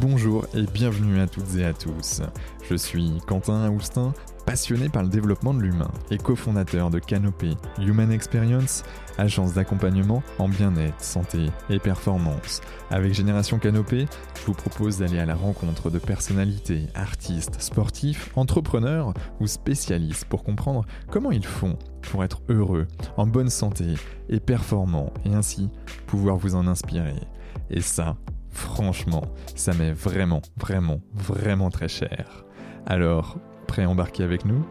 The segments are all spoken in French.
Bonjour et bienvenue à toutes et à tous. Je suis Quentin Aoustin, passionné par le développement de l'humain et cofondateur de Canopé Human Experience, agence d'accompagnement en bien-être, santé et performance. Avec Génération Canopé, je vous propose d'aller à la rencontre de personnalités, artistes, sportifs, entrepreneurs ou spécialistes pour comprendre comment ils font pour être heureux, en bonne santé et performants et ainsi pouvoir vous en inspirer. Et ça, Franchement, ça m'est vraiment, vraiment, vraiment très cher. Alors, prêt à embarquer avec nous?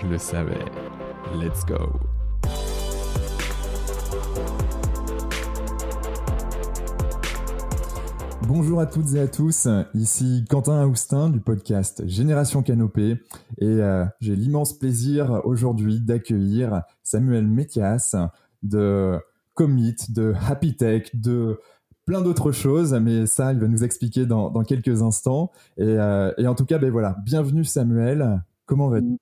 Je le savais. Let's go. Bonjour à toutes et à tous, ici Quentin Aoustin du podcast Génération Canopée. Et euh, j'ai l'immense plaisir aujourd'hui d'accueillir Samuel Métias de Commit, de Happy Tech, de plein d'autres choses, mais ça, il va nous expliquer dans, quelques instants. Euh, et, en tout cas, ben voilà, bienvenue Samuel. Comment vas-tu?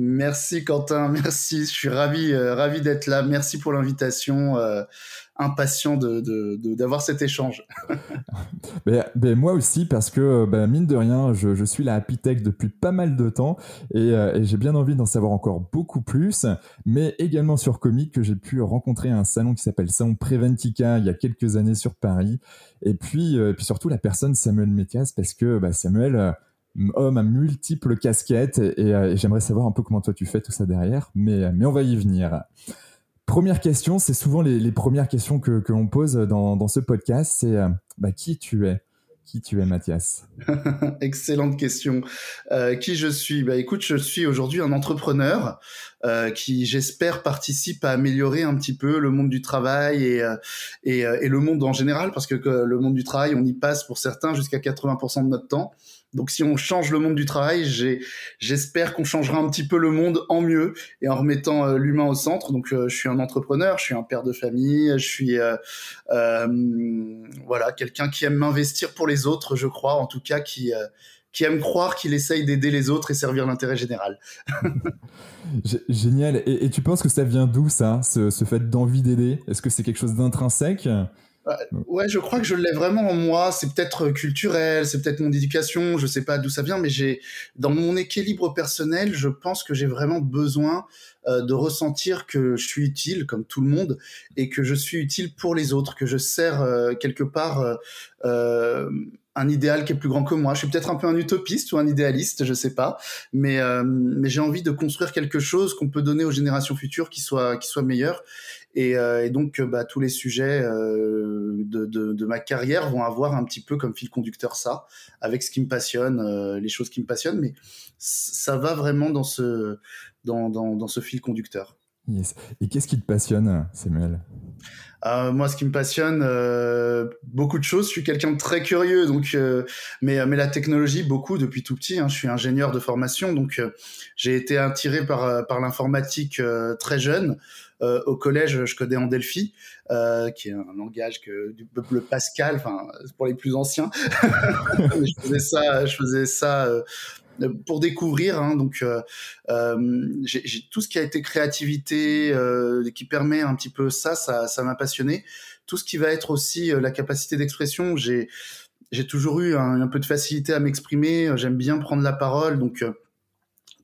Merci Quentin, merci. Je suis ravi, euh, ravi d'être là. Merci pour l'invitation. Euh, impatient de, d'avoir cet échange. ben, ben, moi aussi, parce que ben, mine de rien, je, je, suis la Happy Tech depuis pas mal de temps et, euh, et j'ai bien envie d'en savoir encore beaucoup plus, mais également sur Comic que j'ai pu rencontrer un salon qui s'appelle Salon Preventica il y a quelques années sur Paris. Et puis, euh, puis surtout la personne Samuel Métias, parce que bah, Samuel homme à multiples casquettes et, et j'aimerais savoir un peu comment toi tu fais tout ça derrière, mais, mais on va y venir. Première question, c'est souvent les, premières questions que, l'on pose dans, ce podcast, c'est euh, bah, qui tu es? Qui tu es, Mathias? Excellente question. Euh, qui je suis? Bah écoute, je suis aujourd'hui un entrepreneur euh, qui, j'espère, participe à améliorer un petit peu le monde du travail et, et, le monde en général, parce que, le monde du travail, on y passe pour certains jusqu'à 80% de notre temps. Donc si on change le monde du travail, j'espère qu'on changera un petit peu le monde en mieux et en remettant euh, l'humain au centre. Donc euh, je suis un entrepreneur, je suis un père de famille, je suis euh, voilà quelqu'un qui aime m'investir pour les autres, je crois, en tout cas qui qui aime croire qu'il essaye d'aider les autres et servir l'intérêt général. Génial. Et, tu penses que ça vient d'où ça, ce, ce fait d'envie d'aider? Est-ce que c'est quelque chose d'intrinsèque? Ouais, je crois que je l'ai vraiment en moi. C'est peut-être culturel, c'est peut-être mon éducation, je sais pas d'où ça vient, mais j'ai dans mon équilibre personnel, je pense que j'ai vraiment besoin euh, de ressentir que je suis utile, comme tout le monde, et que je suis utile pour les autres, que je sers euh, quelque part euh, un idéal qui est plus grand que moi. Je suis peut-être un peu un utopiste ou un idéaliste, je sais pas, mais mais j'ai envie de construire quelque chose qu'on peut donner aux générations futures qui soit qui soit meilleur. Euh, et, donc, euh, bah, tous les sujets euh, de, ma carrière vont avoir un petit peu comme fil conducteur ça, avec ce qui me passionne, les choses qui me passionnent, mais ça va vraiment dans ce, dans, dans, ce fil conducteur. Yes. Et qu'est-ce qui te passionne, Samuel? Moi, ce qui me passionne, beaucoup de choses. Je suis quelqu'un de très curieux, donc, mais, mais la technologie, beaucoup depuis tout petit. Hein. je suis ingénieur de formation, donc j'ai été attiré par, par l'informatique très jeune. Euh, au collège, je codais en Delphi, euh, qui est un langage que du peuple Pascal, enfin pour les plus anciens. je faisais ça, je faisais ça euh, pour découvrir. Hein, donc, j'ai tout ce qui a été créativité, qui permet un petit peu ça, ça m'a passionné. Tout ce qui va être aussi la capacité d'expression, j'ai j'ai toujours eu un, un, peu de facilité à m'exprimer. J'aime bien prendre la parole, donc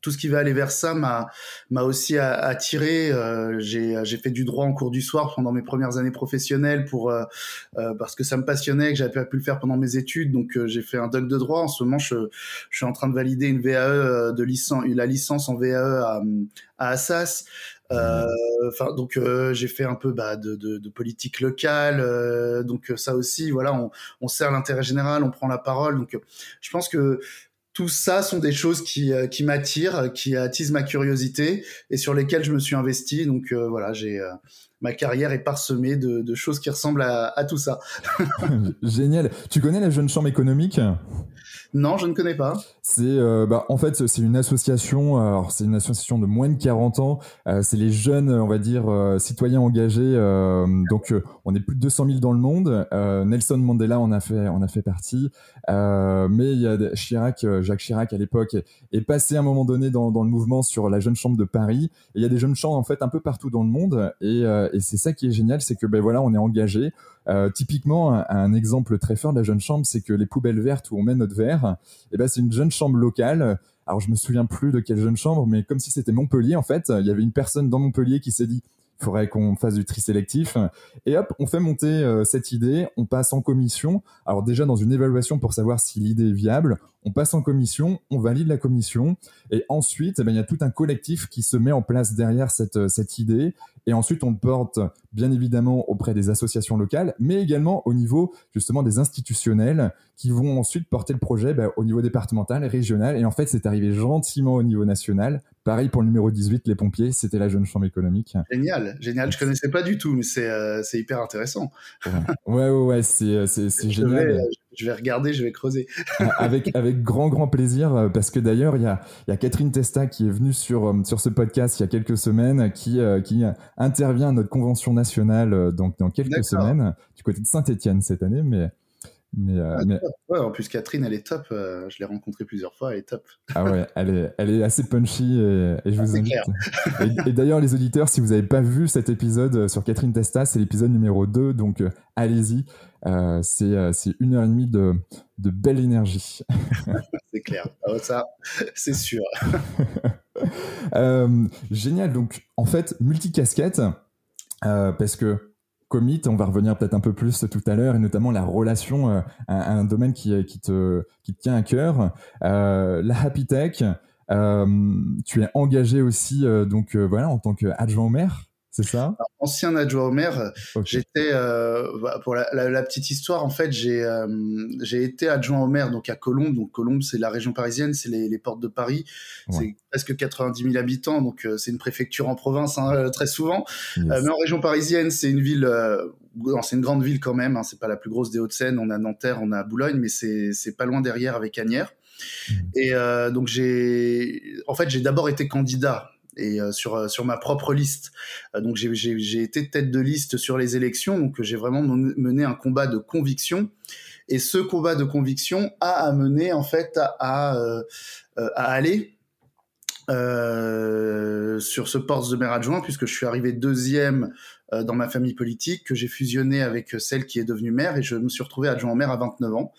tout ce qui va aller vers ça m'a m'a aussi attiré. Euh, j'ai fait du droit en cours du soir pendant mes premières années professionnelles pour euh, euh, parce que ça me passionnait que j'avais pas pu le faire pendant mes études. Donc j'ai fait un doc de droit. En ce moment, je, je suis en train de valider une VAE de licence, la licence en VAE à, à Assas. Enfin, donc j'ai fait un peu bah, de, de, de, politique locale. donc ça aussi, voilà, on, on sert l'intérêt général, on prend la parole. Donc je pense que tout ça sont des choses qui, euh, qui m'attirent, qui attisent ma curiosité et sur lesquelles je me suis investi. Donc euh, voilà, j'ai euh, ma carrière est parsemée de, de choses qui ressemblent à, à tout ça. Génial. Tu connais la jeune chambre économique? Non, je ne connais pas. C'est euh, bah, en fait c'est une association. Alors c'est une association de moins de 40 ans. Euh, c'est les jeunes, on va dire, euh, citoyens engagés. donc on est plus de 200 000 dans le monde. Nelson Mandela en a fait, en a fait partie. mais il y a Chirac, Jacques Chirac à l'époque est, passé à un moment donné dans, dans, le mouvement sur la jeune chambre de Paris. Et il y a des jeunes chambres en fait un peu partout dans le monde. Et, et c'est ça qui est génial, c'est que ben voilà, on est engagé. typiquement, un, exemple très fort de la jeune chambre, c'est que les poubelles vertes où on met notre verre, et ben c'est une jeune chambre locale. Alors je me souviens plus de quelle jeune chambre, mais comme si c'était Montpellier en fait, il y avait une personne dans Montpellier qui s'est dit il faudrait qu'on fasse du tri sélectif. Et hop, on fait monter euh, cette idée, on passe en commission. Alors déjà dans une évaluation pour savoir si l'idée est viable, on passe en commission, on valide la commission, et ensuite, eh ben, il y a tout un collectif qui se met en place derrière cette, euh, cette idée, et ensuite on le porte bien évidemment auprès des associations locales, mais également au niveau justement des institutionnels qui vont ensuite porter le projet ben, au niveau départemental régional, et en fait c'est arrivé gentiment au niveau national. Pareil pour le numéro 18, les pompiers, c'était la jeune chambre économique. Génial, génial, je connaissais pas du tout, mais c'est euh, hyper intéressant. ouais, ouais, ouais, c'est euh, génial je vais regarder, je vais creuser. avec, avec grand, grand plaisir, euh, parce que d'ailleurs, il y a, y a Catherine Testa qui est venue sur, euh, sur ce podcast il y a quelques semaines, qui, euh, qui intervient à notre convention nationale donc, dans quelques semaines, du côté de Saint-Etienne cette année, mais mais, euh, mais... Ouais, en plus, Catherine, elle est top. Euh, je l'ai rencontrée plusieurs fois, elle est top. Ah ouais, elle est, elle est assez punchy et, je vous invite. Et, d'ailleurs, les auditeurs, si vous n'avez pas vu cet épisode euh, sur Catherine Testa, c'est l'épisode numéro 2, donc allez-y. c'est une heure et demie de, de belle énergie. c'est clair. Ah, ça, c'est sûr. génial. Donc, en fait, multicasquette, parce que commit, on va revenir peut-être un peu plus tout à l'heure, et notamment la relation euh, à, un domaine qui, qui, te, qui tient à cœur. Euh, la Happy Tech, euh, tu es engagé aussi donc voilà en tant qu'adjoint au maire c'est ça? Ancien adjoint au maire, j'étais euh, bah, pour la, petite histoire en fait, j'ai euh, j'ai été adjoint au maire donc à Colombes. Donc Colombes, c'est la région parisienne, c'est les, portes de Paris. C'est presque 90 000 habitants, donc euh, c'est une préfecture en province hein, très souvent. mais en région parisienne, c'est une ville, c'est une grande ville quand même. Hein, c'est pas la plus grosse des Hauts-de-Seine. On a Nanterre, on a Boulogne, mais c'est c'est pas loin derrière avec Agnières. Mmh. Et donc j'ai, en fait, j'ai d'abord été candidat et euh, sur euh, sur ma propre liste. Euh, donc j'ai été tête de liste sur les élections, donc j'ai vraiment mené un combat de conviction. Et ce combat de conviction a amené en fait à, à, aller euh, sur ce poste de maire adjoint, puisque je suis arrivé deuxième dans ma famille politique, que j'ai fusionné avec celle qui est devenue maire, et je me suis retrouvé adjoint maire à 29 ans,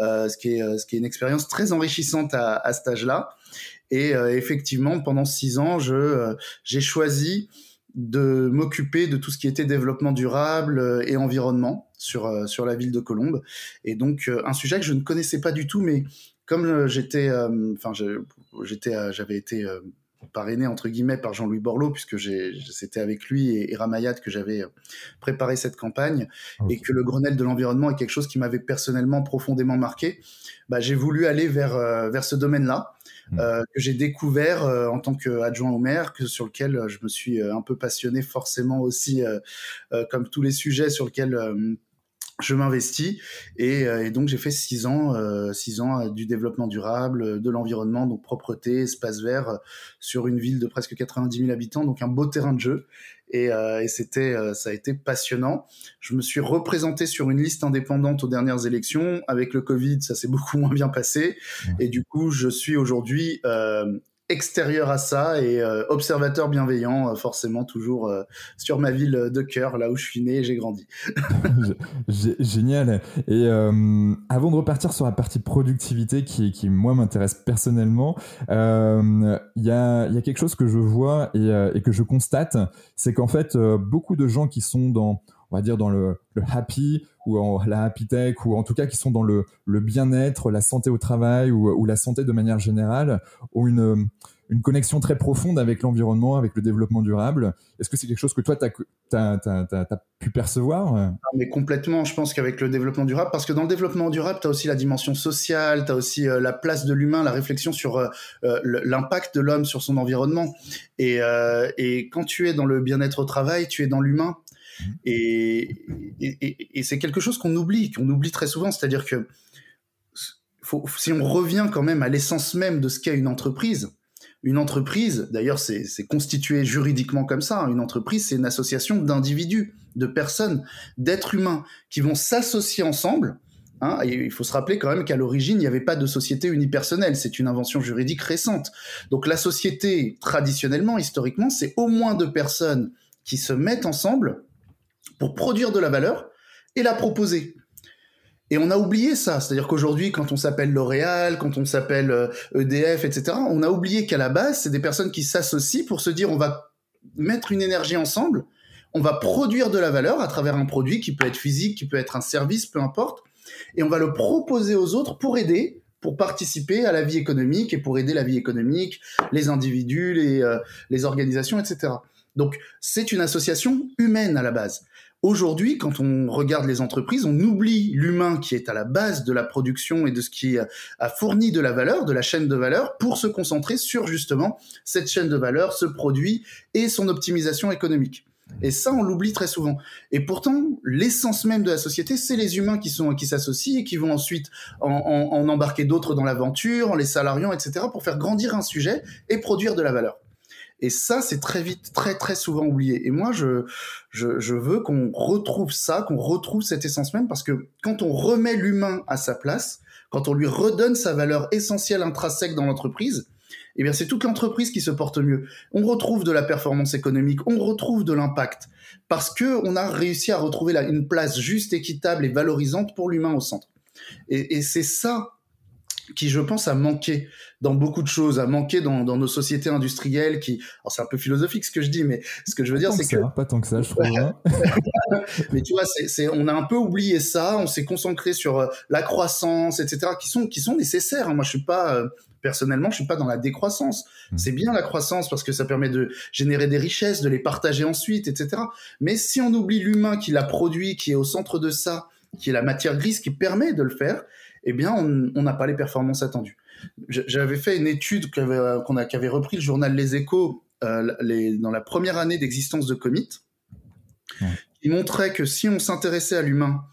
euh, ce, qui est, ce qui est une expérience très enrichissante à, à cet âge-là. Et euh, effectivement, pendant six ans, je euh, j'ai choisi de m'occuper de tout ce qui était développement durable euh, et environnement sur sur la ville de Colombes. Et donc un sujet que je ne connaissais pas du tout, mais comme j'étais, enfin j'étais, j'avais été parrainé entre guillemets par Jean-Louis Borloo puisque c'était avec lui et, Ramayad que j'avais préparé cette campagne et que le Grenelle de l'environnement est quelque chose qui m'avait personnellement profondément marqué. Bah, j'ai voulu aller vers vers ce domaine-là Mm. Euh, que j'ai découvert euh, en tant qu'adjoint au maire, que sur lequel euh, je me suis un peu passionné forcément aussi, comme tous les sujets sur lesquels je m'investis et, donc j'ai fait six ans, six ans du développement durable, de l'environnement, donc propreté, espace vert, sur une ville de presque 90 000 habitants, donc un beau terrain de jeu. Euh, et, c'était, euh, ça a été passionnant. Je me suis représenté sur une liste indépendante aux dernières élections. Avec le Covid, ça s'est beaucoup moins bien passé. Et du coup, je suis aujourd'hui euh, extérieur à ça et observateur bienveillant, forcément toujours sur ma ville de cœur, là où je suis né et j'ai grandi. Génial. Et avant de repartir sur la partie productivité qui, qui moi, m'intéresse personnellement, il y a, y, a, quelque chose que je vois et, et que je constate, c'est qu'en fait, euh, beaucoup de gens qui sont dans, on va dire, dans le, happy ou en, la happy tech, ou en tout cas qui sont dans le, bien-être, la santé au travail ou, la santé de manière générale, ont une, connexion très profonde avec l'environnement, avec le développement durable. Est-ce que c'est quelque chose que toi, tu as, pu percevoir? Mais complètement, je pense qu'avec le développement durable, parce que dans le développement durable, tu as aussi la dimension sociale, tu as aussi euh, la place de l'humain, la réflexion sur euh, euh, l'impact de l'homme sur son environnement. Et, quand tu es dans le bien-être au travail, tu es dans l'humain. Mmh. Et, c'est quelque chose qu'on oublie, qu'on oublie très souvent, c'est-à-dire que si on revient quand même à l'essence même de ce qu'est une entreprise, une entreprise, d'ailleurs, c'est constitué juridiquement comme ça. Hein. Une entreprise, c'est une association d'individus, de personnes, d'êtres humains qui vont s'associer ensemble. Hein. il faut se rappeler quand même qu'à l'origine, il n'y avait pas de société unipersonnelle. C'est une invention juridique récente. Donc la société, traditionnellement, historiquement, c'est au moins deux personnes qui se mettent ensemble pour produire de la valeur et la proposer. Et on a oublié ça. C'est-à-dire qu'aujourd'hui, quand on s'appelle L'Oréal, quand on s'appelle EDF, euh, e etc., on a oublié qu'à la base, c'est des personnes qui s'associent pour se dire on va mettre une énergie ensemble, on va produire de la valeur à travers un produit qui peut être physique, qui peut être un service, peu importe, et on va le proposer aux autres pour aider, pour participer à la vie économique et pour aider la vie économique, les individus, les, euh, les organisations, etc. Donc c'est une association humaine à la base. Aujourd'hui, quand on regarde les entreprises, on oublie l'humain qui est à la base de la production et de ce qui a fourni de la valeur, de la chaîne de valeur, pour se concentrer sur justement cette chaîne de valeur, ce produit et son optimisation économique. Et ça, on l'oublie très souvent. Et pourtant, l'essence même de la société, c'est les humains qui sont qui s'associent et qui vont ensuite en, en embarquer d'autres dans l'aventure, en les salariant, etc., pour faire grandir un sujet et produire de la valeur. Et ça, c'est très vite, très très souvent oublié. Et moi, je, je, je veux qu'on retrouve ça, qu'on retrouve cette essence même, parce que quand on remet l'humain à sa place, quand on lui redonne sa valeur essentielle intrinsèque dans l'entreprise, eh bien, c'est toute l'entreprise qui se porte mieux. On retrouve de la performance économique, on retrouve de l'impact, parce que on a réussi à retrouver là une place juste, équitable et valorisante pour l'humain au centre. Et, et c'est ça qui, je pense, a manqué dans beaucoup de choses, a manqué dans, dans nos sociétés industrielles qui, alors c'est un peu philosophique ce que je dis, mais ce que je veux dire, c'est que pas tant que ça, je trouve. Hein. mais tu vois, c'est, on a un peu oublié ça, on s'est concentré sur euh, la croissance, etc., qui sont qui sont nécessaires. Hein. Moi, je suis pas euh, personnellement, je suis pas dans la décroissance. Mmh. C'est bien la croissance parce que ça permet de générer des richesses, de les partager ensuite, etc. Mais si on oublie l'humain qui l'a produit, qui est au centre de ça, qui est la matière grise qui permet de le faire, eh bien, on n'a pas les performances attendues. J'avais fait une étude qu'avait avait repris le journal Les Échos euh, dans la première année d'existence de Commit, qui montrait que si on s'intéressait à l'humain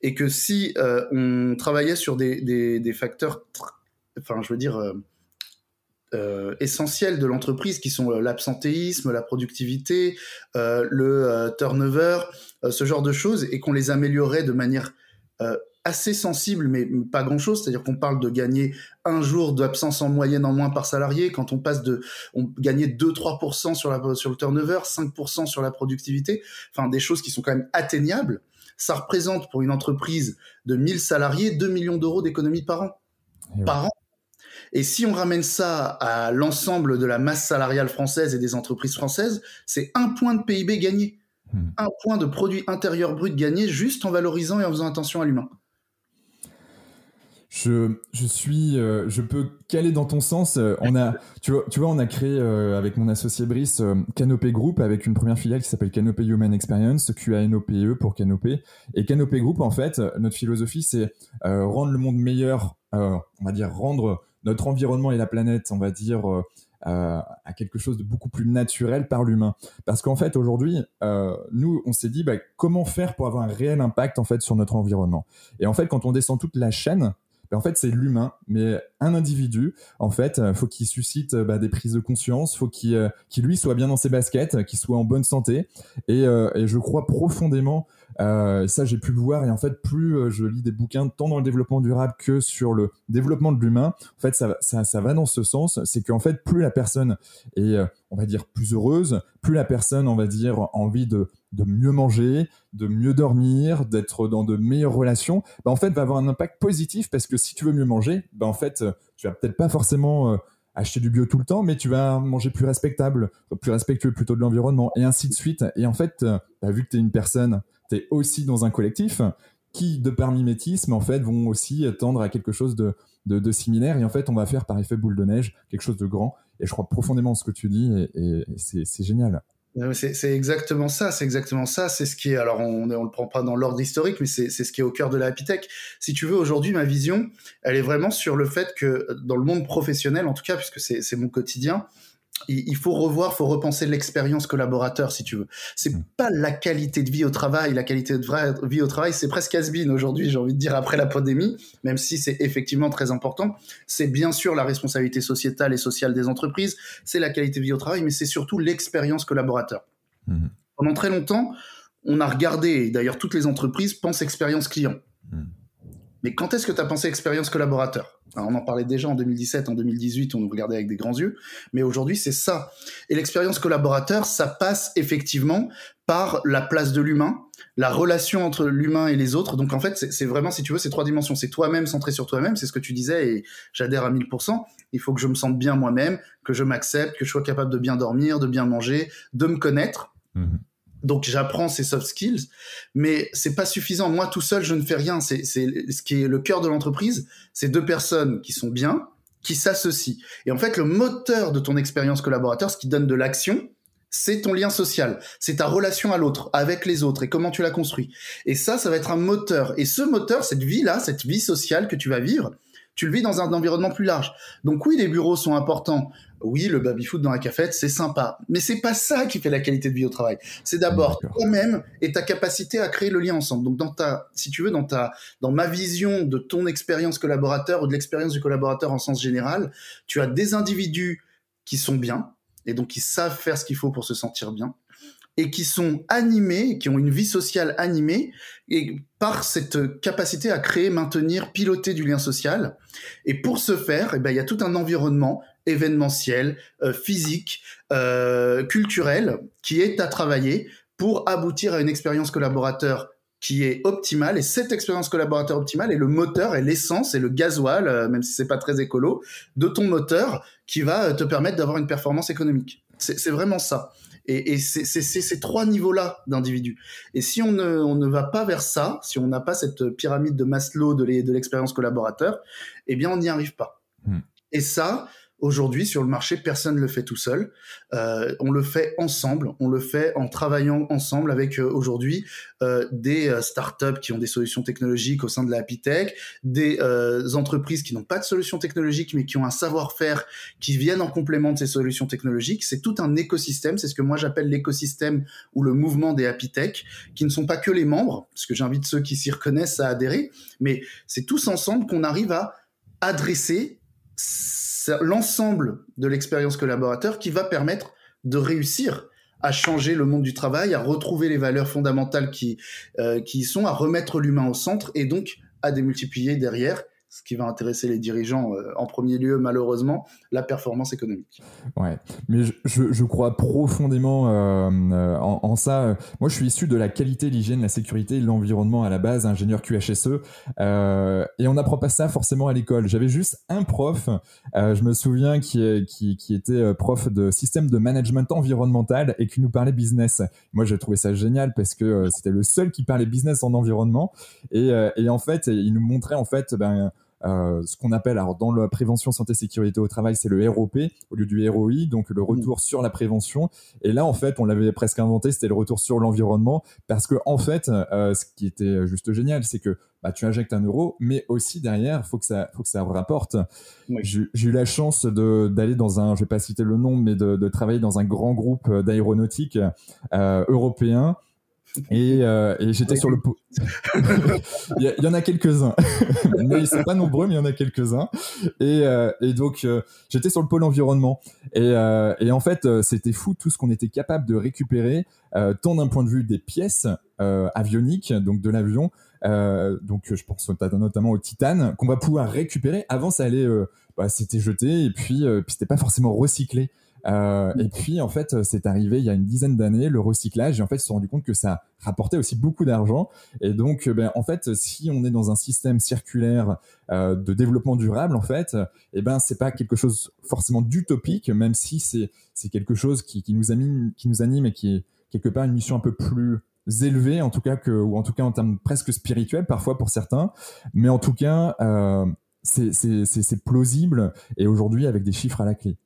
et que si euh, on travaillait sur des, facteurs, enfin, je veux dire, euh, essentiels de l'entreprise, qui sont l'absentéisme, la productivité, le turnover, ce genre de choses, et qu'on les améliorait de manière assez sensible, mais pas grand-chose. C'est-à-dire qu'on parle de gagner un jour d'absence en moyenne en moins par salarié. Quand on passe de, on gagnait 2-3% sur la sur le turnover, 5% sur la productivité. Enfin, des choses qui sont quand même atteignables. Ça représente pour une entreprise de 1000 salariés 2 millions d'euros d'économie par an. Par an. Et si on ramène ça à l'ensemble de la masse salariale française et des entreprises françaises, c'est un point de PIB gagné. Hmm. Un point de produit intérieur brut gagné juste en valorisant et en faisant attention à l'humain. Je, je suis, euh, je peux caler dans ton sens. Euh, on a, tu vois, tu vois, on a créé euh, avec mon associé Brice Canopé Group avec une première filiale qui s'appelle Canopé Human Experience, QANOPE pour Canopé. Et Canopé Group, en fait, notre philosophie, c'est rendre le monde meilleur. on va dire rendre notre environnement et la planète, on va dire. à quelque chose de beaucoup plus naturel par l'humain. Parce qu'en fait, aujourd'hui, nous, on s'est dit, bah, comment faire pour avoir un réel impact en fait sur notre environnement? Et en fait, quand on descend toute la chaîne, en fait, c'est l'humain, mais un individu, en fait, euh, faut qu'il suscite euh, bah, des prises de conscience, faut qu'il euh, lui soit bien dans ses baskets, qu'il soit en bonne santé. Et je crois profondément, ça j'ai pu le voir, et en fait, plus je lis des bouquins tant dans le développement durable que sur le développement de l'humain, en fait, ça, ça, ça va dans ce sens, c'est qu'en fait, plus la personne est, on va dire, plus heureuse, plus la personne, on va dire, a envie de de mieux manger, de mieux dormir, d'être dans de meilleures relations, bah en fait, va avoir un impact positif parce que si tu veux mieux manger, bah en fait, euh, tu vas peut-être pas forcément euh, acheter du bio tout le temps, mais tu vas manger plus respectable, plus respectueux plutôt de l'environnement, et ainsi de suite. Et en fait, euh, bah, vu que tu es une personne, aussi dans un collectif qui, de par mimétisme, en fait, vont aussi tendre à quelque chose de, de, similaire. Et en fait, on va faire par effet boule de neige quelque chose de grand. Et je crois profondément en ce que tu dis, et, et c'est génial. C'est exactement ça, c'est exactement ça. C'est ce qui est. Alors, on ne le prend pas dans l'ordre historique, mais c'est ce qui est au cœur de la Happy Si tu veux, aujourd'hui, ma vision, elle est vraiment sur le fait que dans le monde professionnel, en tout cas, puisque c'est mon quotidien, il faut revoir, faut repenser l'expérience collaborateur, si tu veux. C'est mm. pas la qualité de vie au travail, la qualité de vie au travail, c'est presque has aujourd'hui, j'ai envie de dire, après la pandémie, même si c'est effectivement très important. C'est bien sûr la responsabilité sociétale et sociale des entreprises, c'est la qualité de vie au travail, mais c'est surtout l'expérience collaborateur. Mm. Pendant très longtemps, on a regardé, d'ailleurs toutes les entreprises pensent expérience client. Mm. Mais quand est-ce que tu as pensé expérience collaborateur? On en parlait déjà en 2017, en 2018, on nous regardait avec des grands yeux, mais aujourd'hui c'est ça. Et l'expérience collaborateur, ça passe effectivement par la place de l'humain, la relation entre l'humain et les autres. Donc en fait, c'est vraiment, si tu veux, ces trois dimensions. C'est toi-même centré sur toi-même, c'est ce que tu disais, et j'adhère à 1000%. Il faut que je me sente bien moi-même, que je m'accepte, que je sois capable de bien dormir, de bien manger, de me connaître. Mhm. Donc j'apprends ces soft skills, mais c'est pas suffisant. Moi tout seul, je ne fais rien. C'est ce qui est le cœur de l'entreprise. C'est deux personnes qui sont bien, qui s'associent. Et en fait, le moteur de ton expérience collaborateur, ce qui donne de l'action, c'est ton lien social, c'est ta relation à l'autre, avec les autres et comment tu la construis. Et ça, ça va être un moteur. Et ce moteur, cette vie-là, cette vie sociale que tu vas vivre, tu le vis dans un environnement plus large. Donc oui, les bureaux sont importants. Oui, le baby-foot dans la cafette, c'est sympa. Mais c'est pas ça qui fait la qualité de vie au travail. C'est d'abord toi-même et ta capacité à créer le lien ensemble. Donc dans ta, si tu veux, dans ta, dans ma vision de ton expérience collaborateur ou de l'expérience du collaborateur en sens général, tu as des individus qui sont bien, et donc qui savent faire ce qu'il faut pour se sentir bien et qui sont animés, qui ont une vie sociale animée, et par cette capacité à créer, maintenir, piloter du lien social. Et pour ce faire, eh ben, il y a tout un environnement événementiel, euh, physique, euh, culturel, qui est à travailler pour aboutir à une expérience collaborateur qui est optimale. Et cette expérience collaborateur optimale est le moteur, et l'essence, et le gasoil, euh, même si c'est pas très écolo, de ton moteur qui va te permettre d'avoir une performance économique. C'est vraiment ça. Et, c'est ces trois niveaux-là d'individus. Et si on ne, va pas vers ça, si on n'a pas cette pyramide de Maslow de l'expérience collaborateur, eh bien, on n'y arrive pas. Hmm. Et ça, Aujourd'hui, sur le marché, personne ne le fait tout seul. Euh, on le fait ensemble. On le fait en travaillant ensemble avec euh, aujourd'hui euh, des startups qui ont des solutions technologiques au sein de la Happy des entreprises qui n'ont pas de solutions technologiques mais qui ont un savoir-faire qui viennent en complément de ces solutions technologiques. C'est tout un écosystème. C'est ce que moi j'appelle l'écosystème ou le mouvement des Happy qui ne sont pas que les membres, parce que j'invite ceux qui s'y reconnaissent à adhérer, mais c'est tous ensemble qu'on arrive à adresser l'ensemble de l'expérience collaborateur qui va permettre de réussir à changer le monde du travail, à retrouver les valeurs fondamentales qui, euh, qui y sont, à remettre l'humain au centre et donc à démultiplier derrière ce qui va intéresser les dirigeants euh, en premier lieu, malheureusement, la performance économique. Ouais, mais je, crois profondément euh, euh, en, ça. Moi, je suis issu de la qualité, l'hygiène, la sécurité, l'environnement à la base, ingénieur QHSE, et on n'apprend pas ça forcément à l'école. J'avais juste un prof, je me souviens, qui, était prof de système de management environnemental et qui nous parlait business. Moi, j'ai trouvé ça génial parce que c'était le seul qui parlait business en environnement, et, et en fait, il nous montrait en fait, ben euh, ce qu'on appelle, alors dans la prévention santé sécurité au travail, c'est le ROP au lieu du ROI, donc le retour sur la prévention. Et là, en fait, on l'avait presque inventé, c'était le retour sur l'environnement, parce que en fait, euh, ce qui était juste génial, c'est que bah, tu injectes un euro, mais aussi derrière, faut que ça, faut que ça rapporte. J'ai eu la chance d'aller dans un, je vais pas citer le nom, mais de, de travailler dans un grand groupe d'aéronautique euh, européen et, euh, et j'étais sur le pot. il, y, en a quelques-uns, mais ils sont pas nombreux, mais il y en a quelques-uns. Et, euh, et donc euh, j'étais sur le pôle environnement. Et, et en fait, c'était fou tout ce qu'on était capable de récupérer, tant d'un point de vue des pièces avioniques, donc de l'avion. donc je pense notamment au titane qu'on va pouvoir récupérer. Avant, ça allait, bah, c'était jeté et puis, puis c'était pas forcément recyclé. Euh, et puis en fait, c'est arrivé il y a une dizaine d'années le recyclage. Et en fait, ils se sont rendu compte que ça rapportait aussi beaucoup d'argent. Et donc, ben, en fait, si on est dans un système circulaire euh, de développement durable, en fait, eh ben c'est pas quelque chose forcément d'utopique, même si c'est c'est quelque chose qui, qui nous anime, qui nous anime et qui est quelque part une mission un peu plus élevée, en tout cas que ou en tout cas en termes presque spirituels parfois pour certains. Mais en tout cas, euh, c'est plausible et aujourd'hui avec des chiffres à la clé.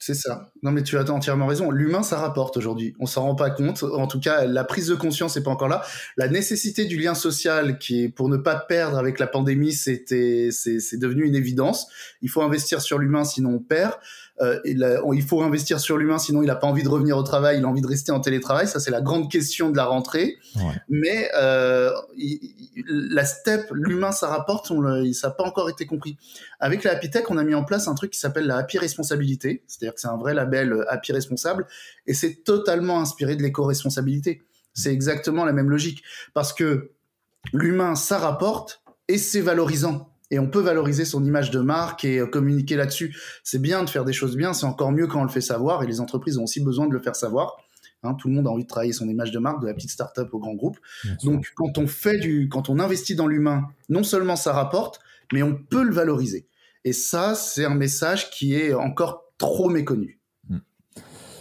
C'est ça. Non, mais tu as entièrement raison. L'humain, ça rapporte aujourd'hui. On s'en rend pas compte. En tout cas, la prise de conscience n'est pas encore là. La nécessité du lien social, qui est pour ne pas perdre avec la pandémie, c'était, c'est devenu une évidence. Il faut investir sur l'humain, sinon on perd. Euh, il, faut investir sur l'humain, sinon il n'a pas envie de revenir au travail, il a envie de rester en télétravail. Ça, c'est la grande question de la rentrée. Mais euh, la step, l'humain, ça rapporte, on ça n'a pas encore été compris. Avec la Happy Tech, on a mis en place un truc qui s'appelle la Happy Responsabilité, c'est-à-dire que c'est un vrai label euh, Happy Responsable, et c'est totalement inspiré de l'éco-responsabilité. C'est exactement la même logique, parce que l'humain, ça rapporte et c'est valorisant et on peut valoriser son image de marque et euh, communiquer là-dessus. C'est bien de faire des choses bien, c'est encore mieux quand on le fait savoir et les entreprises ont aussi besoin de le faire savoir. Hein, tout le monde a envie de travailler son image de marque, de la petite start-up au grand groupe. Donc, quand on fait du, quand on investit dans l'humain, non seulement ça rapporte, mais on peut le valoriser. Et ça, c'est un message qui est encore trop méconnu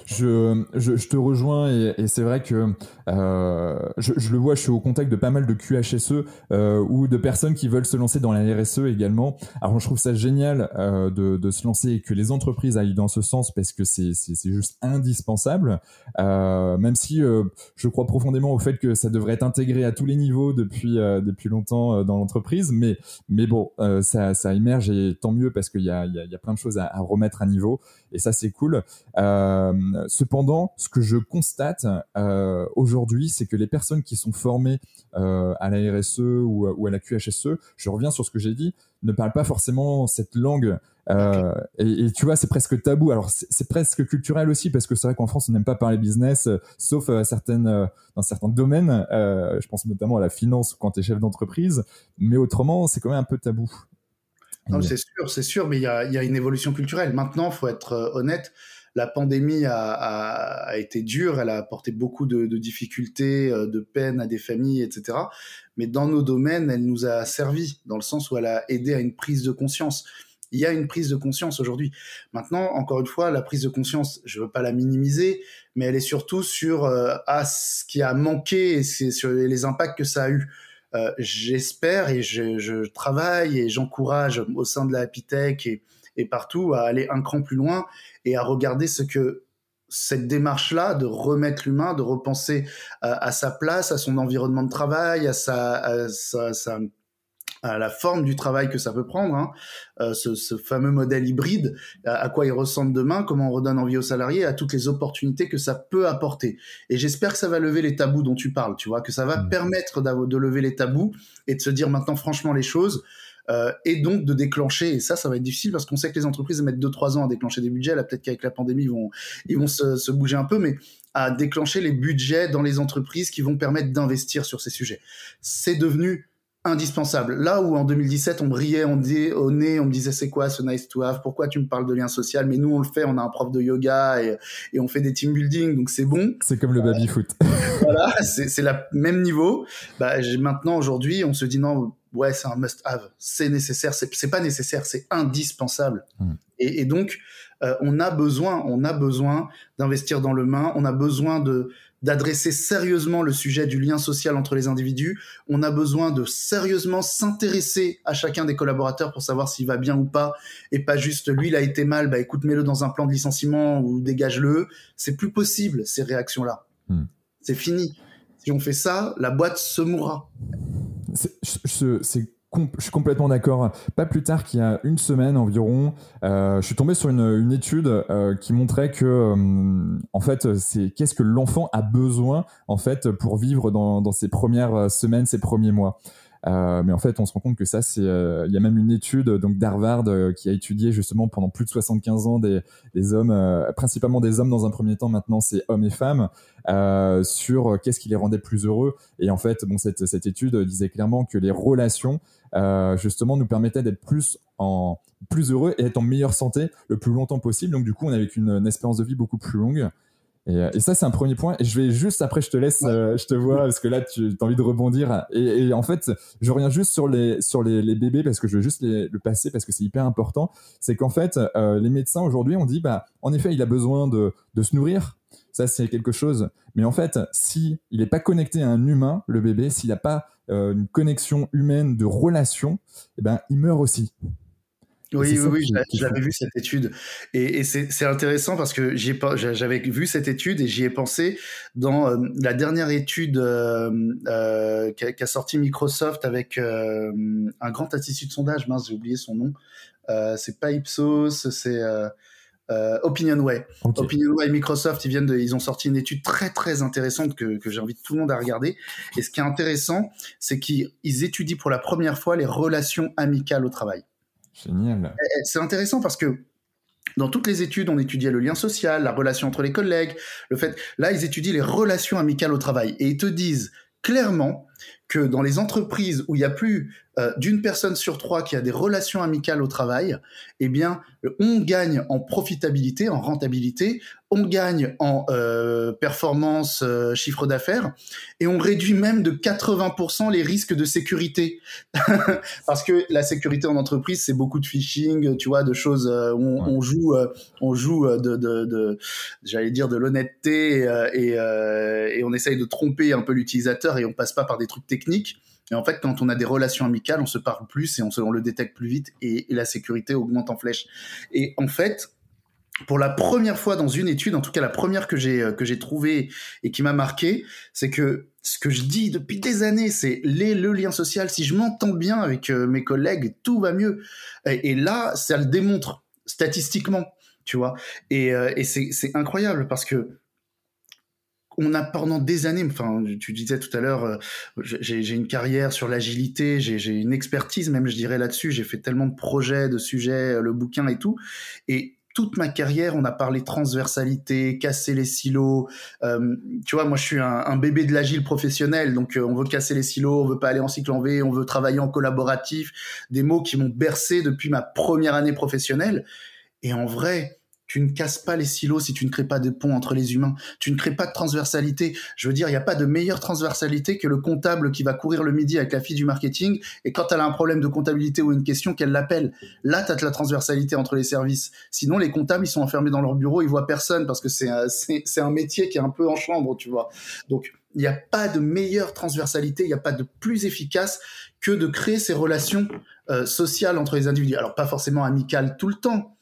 je, je, je, te rejoins et, et c'est vrai que euh, je, je, le vois, je suis au contact de pas mal de QHSE euh, ou de personnes qui veulent se lancer dans la RSE également. Alors je trouve ça génial euh, de, de, se lancer et que les entreprises aillent dans ce sens parce que c'est juste indispensable. Euh, même si euh, je crois profondément au fait que ça devrait être intégré à tous les niveaux depuis euh, depuis longtemps dans l'entreprise, mais mais bon, ça, ça émerge et tant mieux parce qu'il y a, y, a, y a plein de choses à, à remettre à niveau et ça c'est cool. Euh, cependant, ce que je constate euh, aujourd'hui, c'est que les personnes qui sont formées euh, à la RSE ou, à la QHSE, je reviens sur ce que j'ai dit, ne parlent pas forcément cette langue. Euh, et, tu vois, c'est presque tabou. Alors, c'est presque culturel aussi, parce que c'est vrai qu'en France, on n'aime pas parler business, sauf dans certains domaines. je pense notamment à la finance quand tu es chef d'entreprise. Mais autrement, c'est quand même un peu tabou. c'est sûr, c'est sûr, mais il y a, y a, une évolution culturelle. Maintenant, faut être honnête la pandémie a, été dure, elle a apporté beaucoup de, difficultés, euh, de peines à des familles, etc. Mais dans nos domaines, elle nous a servi, dans le sens où elle a aidé à une prise de conscience. Il y a une prise de conscience aujourd'hui. Maintenant, encore une fois, la prise de conscience, je veux pas la minimiser, mais elle est surtout sur euh, ce qui a manqué et sur les impacts que ça a eu. Euh, J'espère et je, je, travaille et j'encourage au sein de la Tech et, et partout à aller un cran plus loin et à regarder ce que cette démarche-là de remettre l'humain, de repenser à, sa place, à son environnement de travail, à sa, à, sa, à la forme du travail que ça peut prendre, hein, euh, ce, ce, fameux modèle hybride, à, quoi il ressemble demain, comment on redonne envie aux salariés, à toutes les opportunités que ça peut apporter. Et j'espère que ça va lever les tabous dont tu parles, tu vois, que ça va mmh. permettre de lever les tabous et de se dire maintenant franchement les choses. Euh, et donc de déclencher, et ça, ça va être difficile parce qu'on sait que les entreprises mettent 2-3 ans à déclencher des budgets, là peut-être qu'avec la pandémie, ils vont, ils vont se, se, bouger un peu, mais à déclencher les budgets dans les entreprises qui vont permettre d'investir sur ces sujets. C'est devenu indispensable. Là où en 2017 on brillait on dit, au nez, on me disait c'est quoi ce nice to have, pourquoi tu me parles de lien social, mais nous on le fait, on a un prof de yoga et, et on fait des team building, donc c'est bon. C'est comme le baby foot. voilà, c'est le même niveau. Bah, maintenant aujourd'hui on se dit non, ouais c'est un must have, c'est nécessaire, c'est pas nécessaire, c'est indispensable. Hmm. Et, et, donc euh, on a besoin, on a besoin d'investir dans le main, on a besoin de d'adresser sérieusement le sujet du lien social entre les individus. On a besoin de sérieusement s'intéresser à chacun des collaborateurs pour savoir s'il va bien ou pas, et pas juste lui, il a été mal, bah écoute, mets-le dans un plan de licenciement ou dégage-le. C'est plus possible, ces réactions-là. Hmm. C'est fini. Si on fait ça, la boîte se mourra. Je suis complètement d'accord. Pas plus tard qu'il y a une semaine environ, euh, je suis tombé sur une, étude euh, qui montrait que, euh, en fait, c'est qu'est-ce que l'enfant a besoin en fait pour vivre dans ses premières semaines, ses premiers mois. Euh, mais en fait, on se rend compte que ça, c'est, euh, il y a même une étude donc d'Harvard euh, qui a étudié justement pendant plus de 75 ans des, hommes, principalement des hommes dans un premier temps. Maintenant, c'est hommes et femmes sur qu'est-ce qui les rendait plus heureux. Et en fait, bon, cette, cette étude disait clairement que les relations justement nous permettaient d'être plus en plus heureux et être en meilleure santé le plus longtemps possible. Donc du coup, on avait une, une espérance de vie beaucoup plus longue. Euh, et, ça, c'est un premier point. Et je vais juste après, je te laisse, euh, je te vois parce que là, tu as envie de rebondir. Et, en fait, je reviens juste sur les sur les, les bébés parce que je veux juste les, le passer parce que c'est hyper important. C'est qu'en fait, euh, les médecins aujourd'hui, on dit, bah, en effet, il a besoin de de se nourrir. Ça, c'est quelque chose. Mais en fait, si il n'est pas connecté à un humain, le bébé, s'il n'a pas une connexion humaine de relation, eh ben, il meurt aussi. Oui, oui, oui, j'avais vu cette étude. Et, et c'est intéressant parce que j'avais vu cette étude et j'y ai pensé dans euh, la dernière étude euh, euh, qu'a sorti Microsoft avec un grand institut de sondage, mince, j'ai oublié son nom. c'est pas Ipsos, c'est OpinionWay. OpinionWay et Microsoft, ils viennent de, ils ont sorti une étude très très intéressante que, que j'invite tout le monde à regarder. Et ce qui est intéressant, c'est qu'ils étudient pour la première fois les relations amicales au travail. Génial. C'est intéressant parce que dans toutes les études, on étudiait le lien social, la relation entre les collègues, le fait. Là, ils étudient les relations amicales au travail et ils te disent clairement que dans les entreprises où il y a plus euh, d'une personne sur trois qui a des relations amicales au travail, eh bien, on gagne en profitabilité, en rentabilité, on gagne en euh, performance, euh, chiffre d'affaires, et on réduit même de 80% les risques de sécurité. Parce que la sécurité en entreprise, c'est beaucoup de phishing, tu vois, de choses où on, joue, on joue de, de, de j'allais dire, de l'honnêteté et, et on essaye de tromper un peu l'utilisateur et on passe pas par des trucs techniques. Et en fait, quand on a des relations amicales, on se parle plus et on, le détecte plus vite et, la sécurité augmente en flèche. Et en fait, pour la première fois dans une étude, en tout cas la première que j'ai euh, que j'ai trouvée et qui m'a marqué, c'est que ce que je dis depuis des années, c'est le lien social. Si je m'entends bien avec euh, mes collègues, tout va mieux. Et, là, ça le démontre statistiquement, tu vois. Et, euh, et c'est incroyable parce que on a pendant des années, enfin, tu disais tout à l'heure, euh, j'ai une carrière sur l'agilité, j'ai une expertise même, je dirais là-dessus. J'ai fait tellement de projets, de sujets, euh, le bouquin et tout. Et toute ma carrière, on a parlé transversalité, casser les silos. Euh, tu vois, moi, je suis un, bébé de l'agile professionnel, donc on veut casser les silos, on veut pas aller en cycle en V, on veut travailler en collaboratif. Des mots qui m'ont bercé depuis ma première année professionnelle. Et en vrai, tu ne casses pas les silos si tu ne crées pas de ponts entre les humains. Tu ne crées pas de transversalité. Je veux dire, il n'y a pas de meilleure transversalité que le comptable qui va courir le midi avec la fille du marketing et quand elle a un problème de comptabilité ou une question, qu'elle l'appelle. Là, tu as de la transversalité entre les services. Sinon, les comptables, ils sont enfermés dans leur bureau, ils voient personne parce que c'est un, métier qui est un peu en chambre, tu vois. Donc, il n'y a pas de meilleure transversalité, il n'y a pas de plus efficace que de créer ces relations euh, sociales entre les individus. Alors, pas forcément amicales tout le temps,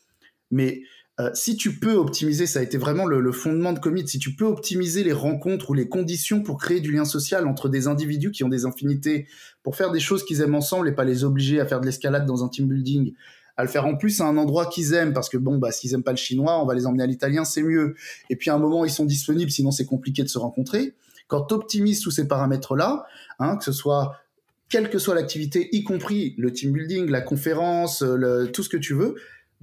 mais euh, si tu peux optimiser, ça a été vraiment le, fondement de Commit, si tu peux optimiser les rencontres ou les conditions pour créer du lien social entre des individus qui ont des infinités, pour faire des choses qu'ils aiment ensemble et pas les obliger à faire de l'escalade dans un team building, à le faire en plus à un endroit qu'ils aiment, parce que bon, bah, s'ils aiment pas le chinois, on va les emmener à l'italien, c'est mieux. Et puis à un moment, ils sont disponibles, sinon c'est compliqué de se rencontrer. Quand tu optimises tous ces paramètres-là, hein, que ce soit quelle que soit l'activité, y compris le team building, la conférence, le, tout ce que tu veux,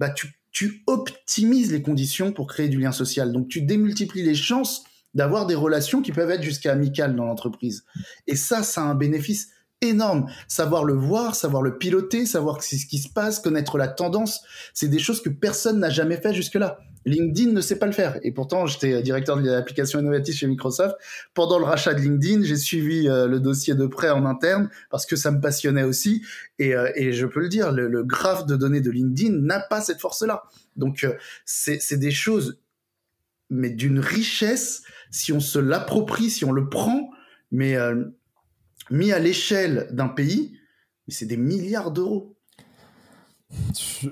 bah, tu tu optimises les conditions pour créer du lien social. Donc tu démultiplies les chances d'avoir des relations qui peuvent être jusqu'à amicales dans l'entreprise. Et ça, ça a un bénéfice énorme. Savoir le voir, savoir le piloter, savoir ce qui se passe, connaître la tendance, c'est des choses que personne n'a jamais fait jusque-là. LinkedIn ne sait pas le faire. Et pourtant, j'étais directeur de l'application innovative chez Microsoft. Pendant le rachat de LinkedIn, j'ai suivi euh, le dossier de près en interne parce que ça me passionnait aussi. Et, euh, et je peux le dire, le, graphe de données de LinkedIn n'a pas cette force-là. Donc, euh, c'est des choses, mais d'une richesse, si on se l'approprie, si on le prend, mais mis à l'échelle d'un pays, c'est des milliards d'euros.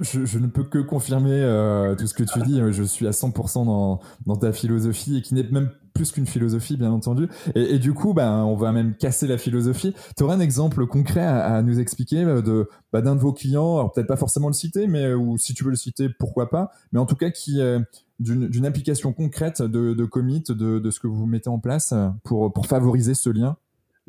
Je, ne peux que confirmer euh, tout ce que tu dis. Je suis à 100% dans, dans, ta philosophie et qui n'est même plus qu'une philosophie, bien entendu. Et, du coup, ben, on va même casser la philosophie. Tu aurais un exemple concret à, nous expliquer euh, de bah, d'un de vos clients, peut-être pas forcément le citer, mais euh, ou si tu veux le citer, pourquoi pas, mais en tout cas qui d'une application concrète de, de commit, de, ce que vous mettez en place pour favoriser ce lien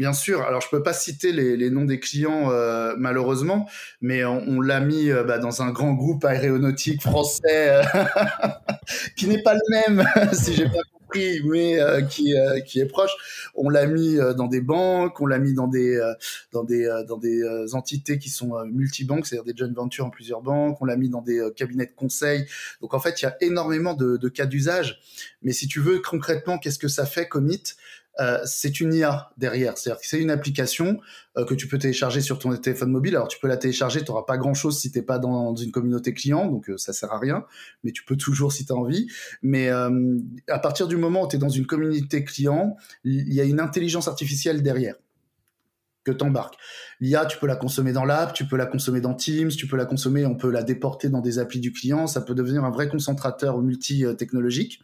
Bien sûr. Alors, je peux pas citer les, noms des clients euh, malheureusement, mais on, l'a mis euh, bah, dans un grand groupe aéronautique français euh, qui n'est pas le même, si j'ai pas compris, mais qui qui est proche. On l'a mis dans des banques, on l'a mis dans des dans des dans des entités qui sont multibanques, c'est-à-dire des joint ventures en plusieurs banques. On l'a mis dans des cabinets de conseil. Donc en fait, il y a énormément de, de cas d'usage. Mais si tu veux concrètement, qu'est-ce que ça fait Commit euh, c'est une IA derrière. C'est-à-dire que c'est une application euh, que tu peux télécharger sur ton téléphone mobile. Alors tu peux la télécharger, tu n'auras pas grand-chose si t'es pas dans une communauté client, donc euh, ça sert à rien. Mais tu peux toujours si tu as envie. Mais à partir du moment où tu es dans une communauté client, il y a une intelligence artificielle derrière que t'embarques. L'IA, tu peux la consommer dans l'app, tu peux la consommer dans Teams, tu peux la consommer, on peut la déporter dans des applis du client, ça peut devenir un vrai concentrateur multi-technologique.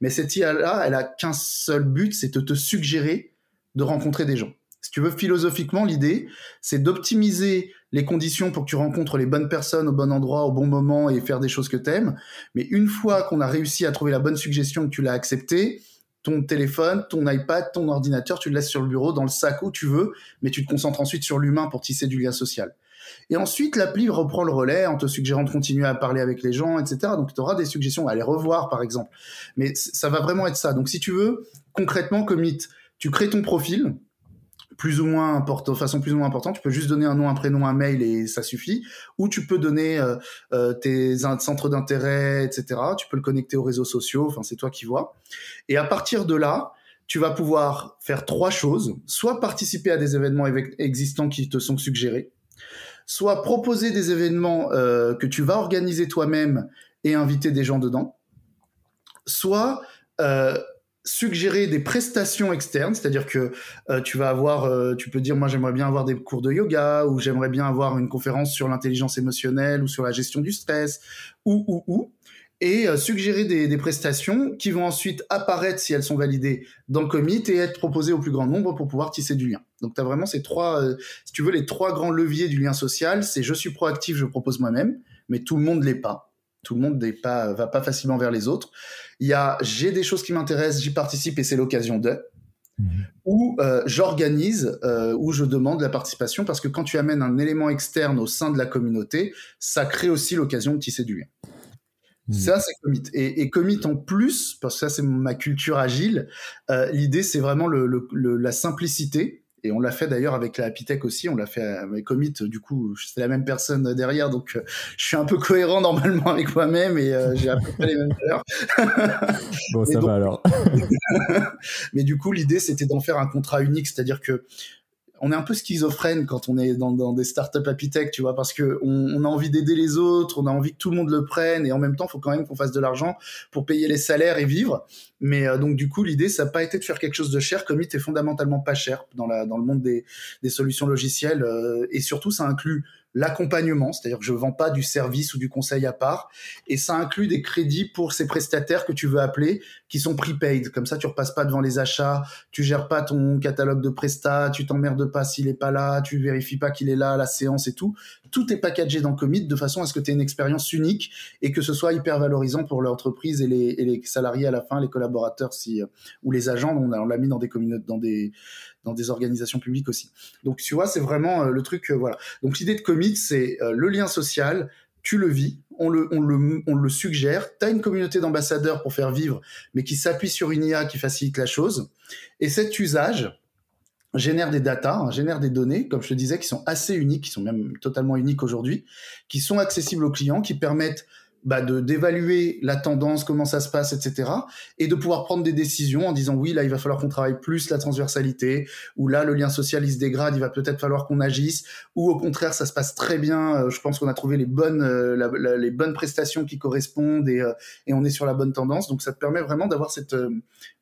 Mais cette IA-là, elle a qu'un seul but, c'est de te suggérer de rencontrer des gens. Si tu veux, philosophiquement, l'idée, c'est d'optimiser les conditions pour que tu rencontres les bonnes personnes au bon endroit, au bon moment et faire des choses que t'aimes. Mais une fois qu'on a réussi à trouver la bonne suggestion, que tu l'as acceptée, ton téléphone, ton iPad, ton ordinateur, tu le laisses sur le bureau, dans le sac où tu veux, mais tu te concentres ensuite sur l'humain pour tisser du lien social. Et ensuite, l'appli reprend le relais en te suggérant de continuer à parler avec les gens, etc. Donc, tu auras des suggestions à les revoir, par exemple. Mais ça va vraiment être ça. Donc, si tu veux, concrètement, commit, tu crées ton profil, plus ou moins important, façon plus ou moins importante. Tu peux juste donner un nom, un prénom, un mail et ça suffit. Ou tu peux donner euh, euh, tes centres d'intérêt, etc. Tu peux le connecter aux réseaux sociaux. Enfin, c'est toi qui vois. Et à partir de là, tu vas pouvoir faire trois choses. Soit participer à des événements existants qui te sont suggérés, soit proposer des événements euh, que tu vas organiser toi-même et inviter des gens dedans, soit euh, suggérer des prestations externes, c'est-à-dire que euh, tu vas avoir, euh, tu peux dire moi j'aimerais bien avoir des cours de yoga ou j'aimerais bien avoir une conférence sur l'intelligence émotionnelle ou sur la gestion du stress ou ou ou et euh, suggérer des, des, prestations qui vont ensuite apparaître si elles sont validées dans le commit et être proposées au plus grand nombre pour pouvoir tisser du lien. Donc tu as vraiment ces trois, si tu veux, les trois grands leviers du lien social, c'est je suis proactif, je propose moi-même, mais tout le monde l'est pas tout le monde n'est pas va pas facilement vers les autres. Il y a j'ai des choses qui m'intéressent, j'y participe et c'est l'occasion de. Mhm. Ou euh, j'organise, euh, ou je demande la participation parce que quand tu amènes un élément externe au sein de la communauté, ça crée aussi l'occasion de tisser du lien. Mhm. Ça, c'est commit. Et, et, commit en plus, parce que ça, c'est ma culture agile, euh, l'idée, c'est vraiment le, le, la simplicité et on l'a fait d'ailleurs avec la Happy aussi, on l'a fait avec Commit, du coup, c'est la même personne derrière, donc euh, je suis un peu cohérent normalement avec moi-même et euh, j'ai à peu près les mêmes valeurs. bon, ça va alors. mais du coup, l'idée, c'était d'en faire un contrat unique, c'est-à-dire que on est un peu schizophrène quand on est dans, des startups Apitech, tu vois, parce que on, a envie d'aider les autres, on a envie que tout le monde le prenne, et en même temps, il faut quand même qu'on fasse de l'argent pour payer les salaires et vivre. Mais euh, donc du coup, l'idée, ça n'a pas été de faire quelque chose de cher. Commit est fondamentalement pas cher dans, la, dans le monde des, des solutions logicielles, euh, et surtout, ça inclut l'accompagnement, c'est-à-dire que je vends pas du service ou du conseil à part, et ça inclut des crédits pour ces prestataires que tu veux appeler, qui sont prepaid. Comme ça, tu repasses pas devant les achats, tu gères pas ton catalogue de prestats, tu t'emmerdes pas s'il est pas là, tu vérifies pas qu'il est là, la séance et tout. Tout est packagé dans Commit de façon à ce que tu aies une expérience unique et que ce soit hyper valorisant pour l'entreprise et les, salariés à la fin, les collaborateurs si, ou les agents. On l'a mis dans des communautés, dans des, dans des organisations publiques aussi. Donc tu vois, c'est vraiment euh, le truc, euh, voilà. Donc l'idée de Commit, c'est euh, le lien social, tu le vis, on le, on le, on le suggère, tu as une communauté d'ambassadeurs pour faire vivre, mais qui s'appuie sur une IA qui facilite la chose. Et cet usage génère des datas, hein, génère des données, comme je te disais, qui sont assez uniques, qui sont même totalement uniques aujourd'hui, qui sont accessibles aux clients, qui permettent bah, de d'évaluer la tendance, comment ça se passe, etc. Et de pouvoir prendre des décisions en disant oui, là, il va falloir qu'on travaille plus la transversalité, ou là, le lien social, il se dégrade, il va peut-être falloir qu'on agisse, ou au contraire, ça se passe très bien, euh, je pense qu'on a trouvé les bonnes, euh, les bonnes prestations qui correspondent et, euh, et on est sur la bonne tendance. Donc, ça te permet vraiment d'avoir cette,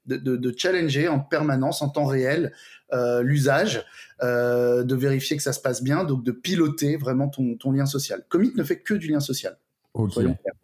de, de, de, challenger en permanence, en temps réel, euh, l'usage, euh, de vérifier que ça se passe bien, donc de piloter vraiment ton, ton lien social. Commit ne fait que du lien social. Ok.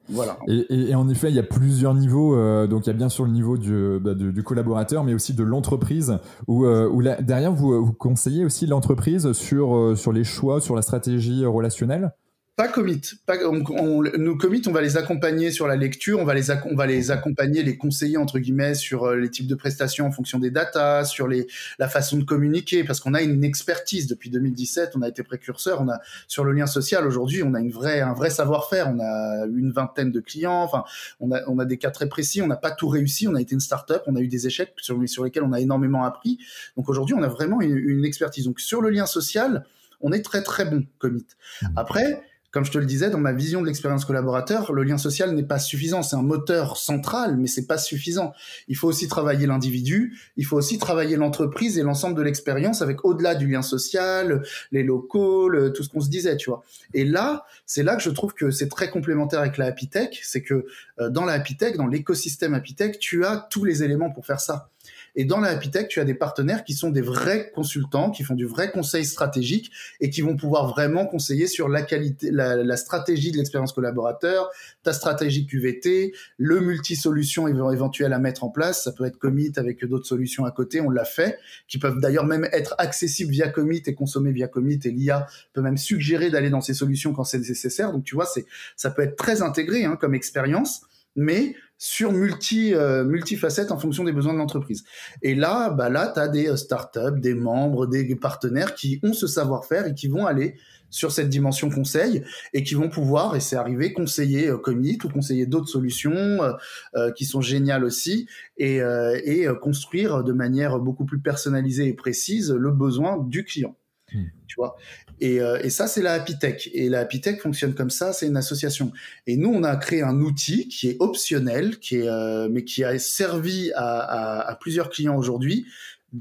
Voilà. Et, et, en effet, il y a plusieurs niveaux. Euh, donc, il y a bien sûr le niveau du, bah, du, du collaborateur, mais aussi de l'entreprise. Où, euh, où derrière, vous, vous conseillez aussi l'entreprise sur, euh, sur les choix, sur la stratégie relationnelle? Pas commit. Pas, on, nous commit, on va les accompagner sur la lecture, on va les, on va les accompagner, les conseiller entre guillemets sur euh, les types de prestations en fonction des datas, sur les, la façon de communiquer, parce qu'on a une expertise depuis 2017, on a été précurseur, on a sur le lien social aujourd'hui, on a une vraie, un vrai savoir-faire, on a une vingtaine de clients, enfin, on a, on a des cas très précis, on n'a pas tout réussi, on a été une start-up, on a eu des échecs sur, sur lesquels on a énormément appris. Donc aujourd'hui, on a vraiment une, une expertise. Donc sur le lien social, on est très très bon commit. Mmh. Après, comme je te le disais, dans ma vision de l'expérience collaborateur, le lien social n'est pas suffisant. C'est un moteur central, mais c'est pas suffisant. Il faut aussi travailler l'individu, il faut aussi travailler l'entreprise et l'ensemble de l'expérience avec au-delà du lien social, les locaux, tout ce qu'on se disait, tu vois. Et là, c'est là que je trouve que c'est très complémentaire avec la Happy c'est que euh, dans la Happy dans l'écosystème Happy tu as tous les éléments pour faire ça. Et dans la Happy Tech, tu as des partenaires qui sont des vrais consultants, qui font du vrai conseil stratégique et qui vont pouvoir vraiment conseiller sur la qualité, la, stratégie de l'expérience collaborateur, ta stratégie QVT, le multi-solution éventuel à mettre en place. Ça peut être Commit avec d'autres solutions à côté, on l'a fait, qui peuvent d'ailleurs même être accessibles via Commit et consommés via Commit. Et l'IA peut même suggérer d'aller dans ces solutions quand c'est nécessaire. Donc tu vois, c'est ça peut être très intégré hein, comme expérience mais sur multi euh, multifacettes en fonction des besoins de l'entreprise. Et là, bah là, tu as des startups, des membres, des partenaires qui ont ce savoir-faire et qui vont aller sur cette dimension conseil et qui vont pouvoir, et c'est arrivé, conseiller euh, Commit ou conseiller d'autres solutions euh, euh, qui sont géniales aussi et, et construire de manière beaucoup plus personnalisée et précise le besoin du client. Hmm. Tu vois et, et, ça, c'est la Happy Tech. Et la Happy Tech fonctionne comme ça, c'est une association. Et nous, on a créé un outil qui est optionnel, qui est, mais qui a servi à, à, plusieurs clients aujourd'hui.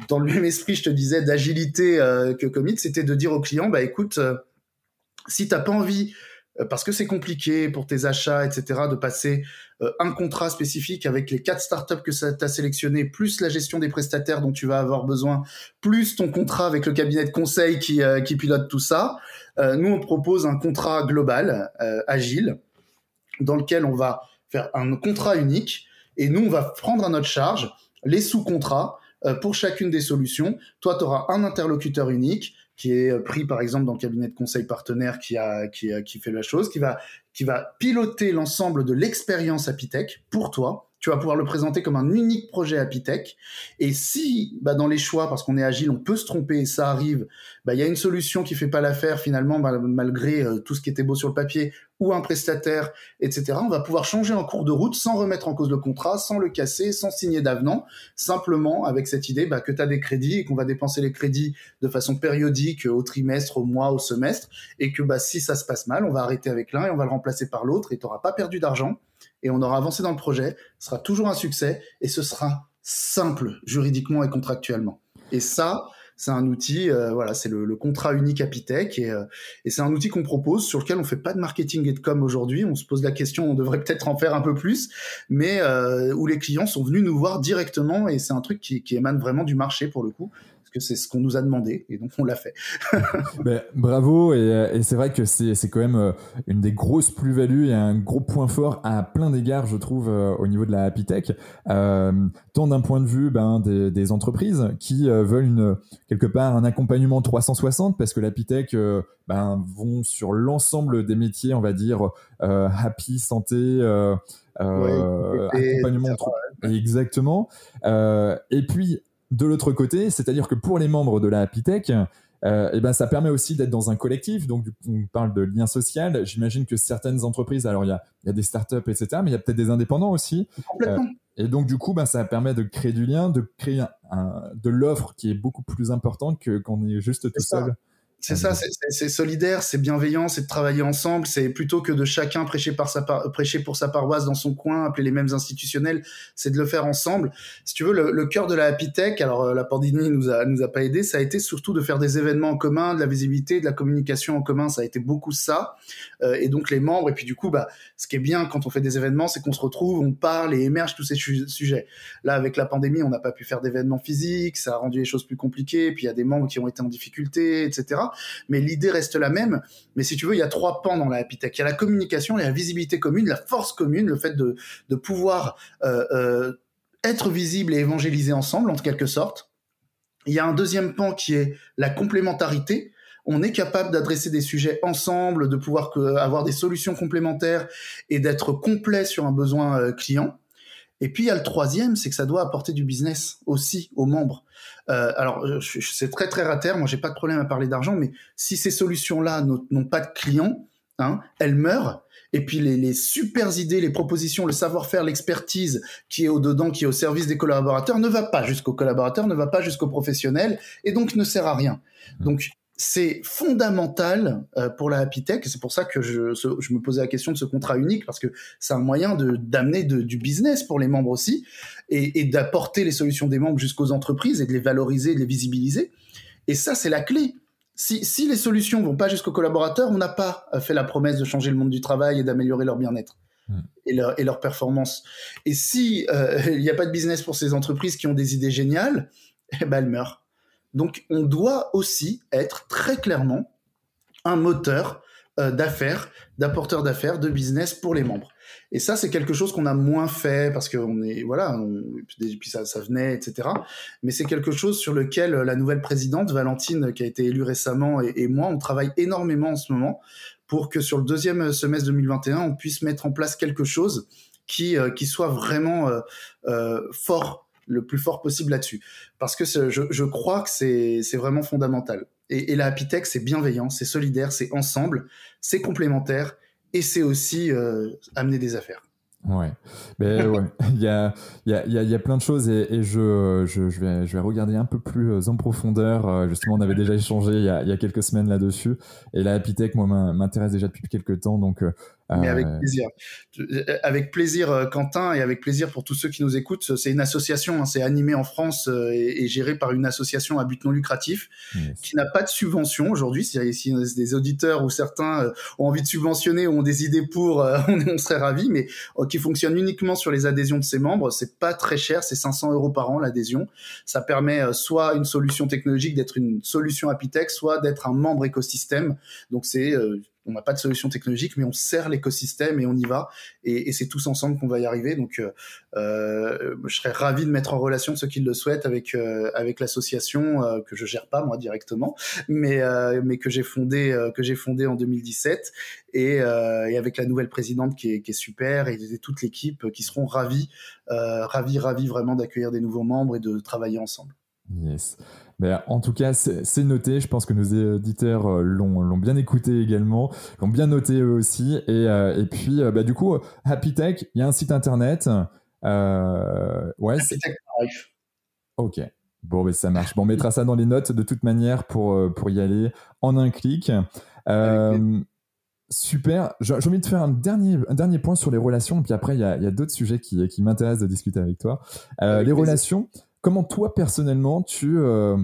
Dans le même esprit, je te disais, d'agilité que Commit, c'était de dire aux clients, bah écoute, si t'as pas envie, euh, parce que c'est compliqué pour tes achats, etc., de passer euh, un contrat spécifique avec les quatre startups que tu as sélectionné, plus la gestion des prestataires dont tu vas avoir besoin, plus ton contrat avec le cabinet de conseil qui, euh, pilote tout ça, nous, on propose un contrat global, agile, dans lequel on va faire un contrat unique, et nous, on va prendre à notre charge les sous-contrats pour chacune des solutions. Toi, tu auras un interlocuteur unique qui est euh, pris par exemple dans le cabinet de conseil partenaire qui a qui, qui fait la chose, qui va qui va piloter l'ensemble de l'expérience Apitech pour toi tu vas pouvoir le présenter comme un unique projet Apitech. Et si, bah, dans les choix, parce qu'on est agile, on peut se tromper ça arrive, bah, il y a une solution qui fait pas l'affaire finalement, malgré euh, tout ce qui était beau sur le papier, ou un prestataire, etc. On va pouvoir changer en cours de route sans remettre en cause le contrat, sans le casser, sans signer d'avenant, simplement avec cette idée bah, que tu as des crédits et qu'on va dépenser les crédits de façon périodique au trimestre, au mois, au semestre, et que bah, si ça se passe mal, on va arrêter avec l'un et on va le remplacer par l'autre et tu n'auras pas perdu d'argent et on aura avancé dans le projet, ce sera toujours un succès et ce sera simple juridiquement et contractuellement. Et ça, c'est un outil, euh, voilà, c'est le, contrat unique Apitech et, euh, et c'est un outil qu'on propose sur lequel on fait pas de marketing et de com aujourd'hui. On se pose la question, on devrait peut-être en faire un peu plus, mais euh, où les clients sont venus nous voir directement et c'est un truc qui, qui émane vraiment du marché pour le coup que c'est ce qu'on nous a demandé et donc on l'a fait. Ben, bravo et, c'est vrai que c'est quand même euh, une des grosses plus-values et un gros point fort à plein d'égards je trouve euh, au niveau de la Happy Tech, euh, tant d'un point de vue ben, des, entreprises qui veulent une, quelque part un accompagnement 360 parce que la Happy Tech ben, vont sur l'ensemble des métiers on va dire happy, santé, accompagnement. Exactement. et puis de l'autre côté, c'est-à-dire que pour les membres de la Happy Tech, euh, eh ben, ça permet aussi d'être dans un collectif. Donc, on parle de lien social. J'imagine que certaines entreprises, alors il y a, y a, des startups, etc., mais il y a peut-être des indépendants aussi. Complètement. Euh, et donc, du coup, ben, ça permet de créer du lien, de créer de l'offre qui est beaucoup plus importante que quand on est juste tout seul. C'est ça, c'est solidaire, c'est bienveillant, c'est de travailler ensemble, c'est plutôt que de chacun prêcher, pour sa paroisse dans son coin, appeler les mêmes institutionnels, c'est de le faire ensemble. Si tu veux, le, cœur de la Happy Tech, alors euh, la pandémie nous a, nous a pas aidé, ça a été surtout de faire des événements en commun, de la visibilité, de la communication en commun, ça a été beaucoup ça. Euh, et donc les membres, et puis du coup, bah, ce qui est bien quand on fait des événements, c'est qu'on se retrouve, on parle et émerge tous ces sujets. Là, avec la pandémie, on n'a pas pu faire d'événements physiques, ça a rendu les choses plus compliquées, puis il y a des membres qui ont été en difficulté, etc mais l'idée reste la même. Mais si tu veux, il y a trois pans dans la Happy Tech. Il y a la communication, il y a la visibilité commune, la force commune, le fait de, pouvoir euh, euh, être visible et évangéliser ensemble, en quelque sorte. Il y a un deuxième pan qui est la complémentarité. On est capable d'adresser des sujets ensemble, de pouvoir avoir des solutions complémentaires et d'être complet sur un besoin euh, client. Et puis il y a le troisième, c'est que ça doit apporter du business aussi aux membres. Euh, alors c'est très très rater, moi j'ai pas de problème à parler d'argent, mais si ces solutions-là n'ont pas de clients, hein, elles meurent. Et puis les, les super idées, les propositions, le savoir-faire, l'expertise qui est au dedans, qui est au service des collaborateurs, ne va pas jusqu'aux collaborateurs, ne va pas jusqu'aux professionnels, et donc ne sert à rien. Mmh. Donc c'est fondamental euh, pour la Happy Tech. C'est pour ça que je, je, me posais la question de ce contrat unique parce que c'est un moyen de d'amener du business pour les membres aussi et, et d'apporter les solutions des membres jusqu'aux entreprises et de les valoriser, de les visibiliser. Et ça, c'est la clé. Si, si les solutions vont pas jusqu'aux collaborateurs, on n'a pas fait la promesse de changer le monde du travail et d'améliorer leur bien-être. Hmm. Et leur, et leur performance. Et si euh, il n'y a pas de business pour ces entreprises qui ont des idées géniales, eh ben elles meurent. Donc on doit aussi être très clairement un moteur euh, d'affaires, d'apporteur d'affaires, de business pour les membres. Et ça, c'est quelque chose qu'on a moins fait parce qu'on est voilà, puis ça, venait, etc. Mais c'est quelque chose sur lequel la nouvelle présidente Valentine, qui a été élue récemment, et, moi, on travaille énormément en ce moment pour que sur le deuxième semestre 2021, on puisse mettre en place quelque chose qui soit vraiment fort le plus fort possible là-dessus. Parce que je, je, crois que c'est vraiment fondamental. Et, et la Happy Tech, c'est bienveillant, c'est solidaire, c'est ensemble, c'est complémentaire et c'est aussi euh, amener des affaires. Ouais, mais ouais, il y a, il y, a, il y a plein de choses et, et je, je, je, vais, je vais regarder un peu plus euh, en profondeur. Euh, justement, on avait déjà échangé il y a, il y a quelques semaines là-dessus et la Happy Tech, moi, m'intéresse déjà depuis quelques temps, donc mais avec euh, plaisir. Avec plaisir, euh, Quentin, et avec plaisir pour tous ceux qui nous écoutent. C'est une association, hein, c'est animé en France euh, et, géré par une association à but non lucratif qui n'a pas de subvention aujourd'hui. Si, si des auditeurs ou certains ont envie de subventionner ou ont des idées pour, on, serait ravis, mais qui fonctionne uniquement sur les adhésions de ses membres. C'est pas très cher, c'est 500 euros par an l'adhésion. Ça permet soit une solution technologique d'être une solution Apitech, soit d'être un membre écosystème. Donc c'est on n'a pas de solution technologique, mais on sert l'écosystème et on y va. Et, c'est tous ensemble qu'on va y arriver. Donc, euh, euh, je serais ravi de mettre en relation ceux qui le souhaitent avec euh, avec l'association que je gère pas moi directement, mais mais que j'ai fondé que j'ai fondé en 2017 et, avec la nouvelle présidente qui est, qui est super et, toute l'équipe qui seront ravis ravis ravis vraiment d'accueillir des nouveaux membres et de travailler ensemble. Yes. Ben, en tout cas, c'est noté. Je pense que nos auditeurs euh, l'ont bien écouté également, l'ont bien noté eux aussi. Et, euh, et puis, euh, bah, du coup, Happy Tech, il y a un site internet. Euh, ouais, Happy Tech Ok. Bon, ben, ça marche. Bon, on mettra ça dans les notes de toute manière pour, pour y aller en un clic. Super. J'ai envie de faire un dernier, un dernier point sur les relations. Puis après, il y a, a d'autres sujets qui, qui m'intéressent de discuter avec toi. les relations comment toi personnellement tu, euh,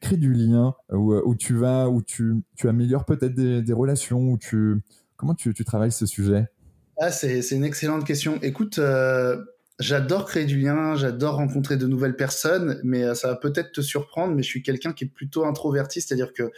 crées du lien où, tu vas, où tu, améliores peut-être des, relations, où tu, comment tu, travailles ce sujet? Ah, c'est, une excellente question. Écoute, euh, j'adore créer du lien, j'adore rencontrer de nouvelles personnes, mais euh, ça va peut-être te surprendre, mais je suis quelqu'un qui est plutôt introverti, c'est-à-dire que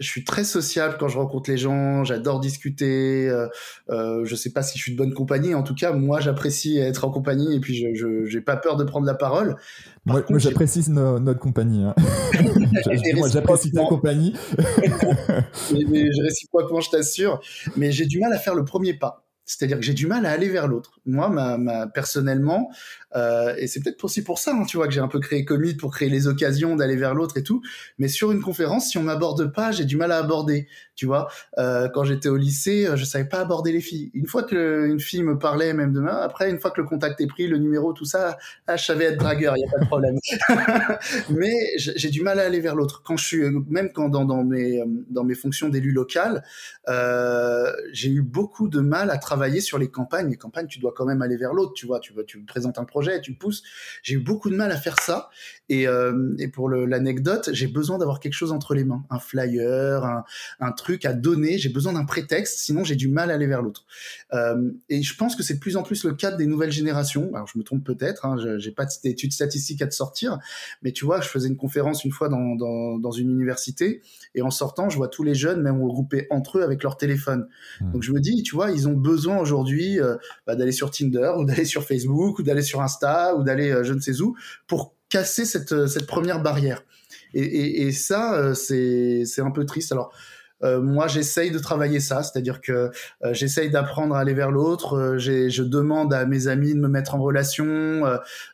je suis très sociable quand je rencontre les gens, j'adore discuter. Euh, euh, je sais pas si je suis de bonne compagnie, en tout cas, moi j'apprécie être en compagnie et puis je j'ai pas peur de prendre la parole. moi, j'apprécie notre compagnie. Hein. moi j'apprécie ta compagnie. mais, je réciproquement, je t'assure. Mais j'ai du mal à faire le premier pas. C'est-à-dire que j'ai du mal à aller vers l'autre. Moi, ma, ma personnellement, euh, et c'est peut-être aussi pour ça, hein, tu vois, que j'ai un peu créé Commit pour créer les occasions d'aller vers l'autre et tout. Mais sur une conférence, si on m'aborde pas, j'ai du mal à aborder. Tu vois, euh, quand j'étais au lycée, euh, je savais pas aborder les filles. Une fois que une fille me parlait, même demain, après, une fois que le contact est pris, le numéro, tout ça, ah, je savais être dragueur, il y a pas de problème. Mais j'ai du mal à aller vers l'autre. Quand je suis, même quand dans, mes dans mes fonctions d'élu local, j'ai eu beaucoup de mal à travailler sur les campagnes. Les campagnes, tu dois quand même aller vers l'autre. Tu vois, tu tu présentes un projet tu pousses. J'ai eu beaucoup de mal à faire ça. Et, euh, et pour l'anecdote, j'ai besoin d'avoir quelque chose entre les mains, un flyer, un, un truc à donner. J'ai besoin d'un prétexte, sinon j'ai du mal à aller vers l'autre. Euh, et je pense que c'est de plus en plus le cas des nouvelles générations. Alors je me trompe peut-être, hein, j'ai pas d'études statistiques à te sortir, mais tu vois, je faisais une conférence une fois dans, dans, dans, une université et en sortant, je vois tous les jeunes même regroupés entre eux avec leur téléphone. Mmh. Donc je me dis, tu vois, ils ont besoin aujourd'hui euh, bah, d'aller sur Tinder ou d'aller sur Facebook ou d'aller sur Instagram ou d'aller euh, je ne sais où pour casser cette, euh, cette première barrière. Et, et, ça, euh, c'est un peu triste. Alors, moi, j'essaye de travailler ça, c'est-à-dire que j'essaye d'apprendre à aller vers l'autre. je demande à mes amis de me mettre en relation.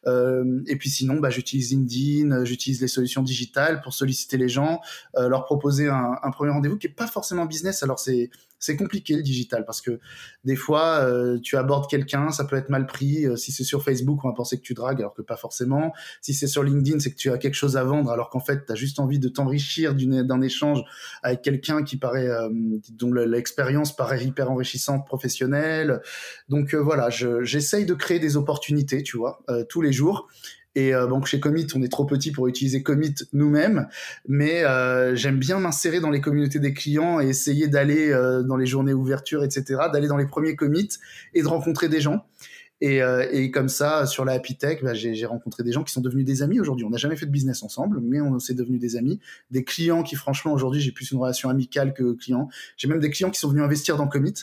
et puis sinon, bah, j'utilise LinkedIn, j'utilise les solutions digitales pour solliciter les gens, leur proposer un, un premier rendez-vous qui est pas forcément business. Alors c'est c'est compliqué le digital parce que des fois euh, tu abordes quelqu'un, ça peut être mal pris. Euh, si c'est sur Facebook, on va penser que tu dragues alors que pas forcément. Si c'est sur LinkedIn, c'est que tu as quelque chose à vendre alors qu'en fait tu as juste envie de t'enrichir d'un échange avec quelqu'un qui paraît euh, dont l'expérience paraît hyper enrichissante professionnelle. Donc voilà, j'essaye de créer des opportunités, tu vois, tous les jours. Et euh, donc chez Commit, on est trop petit pour utiliser Commit nous-mêmes, mais euh, j'aime bien m'insérer dans les communautés des clients et essayer d'aller euh, dans les journées ouverture, etc., d'aller dans les premiers commits et de rencontrer des gens. Et, euh, et, comme ça, sur la Happy Tech, bah, j'ai rencontré des gens qui sont devenus des amis aujourd'hui. On n'a jamais fait de business ensemble, mais on s'est devenus des amis. Des clients qui, franchement, aujourd'hui, j'ai plus une relation amicale que clients. J'ai même des clients qui sont venus investir dans Commit.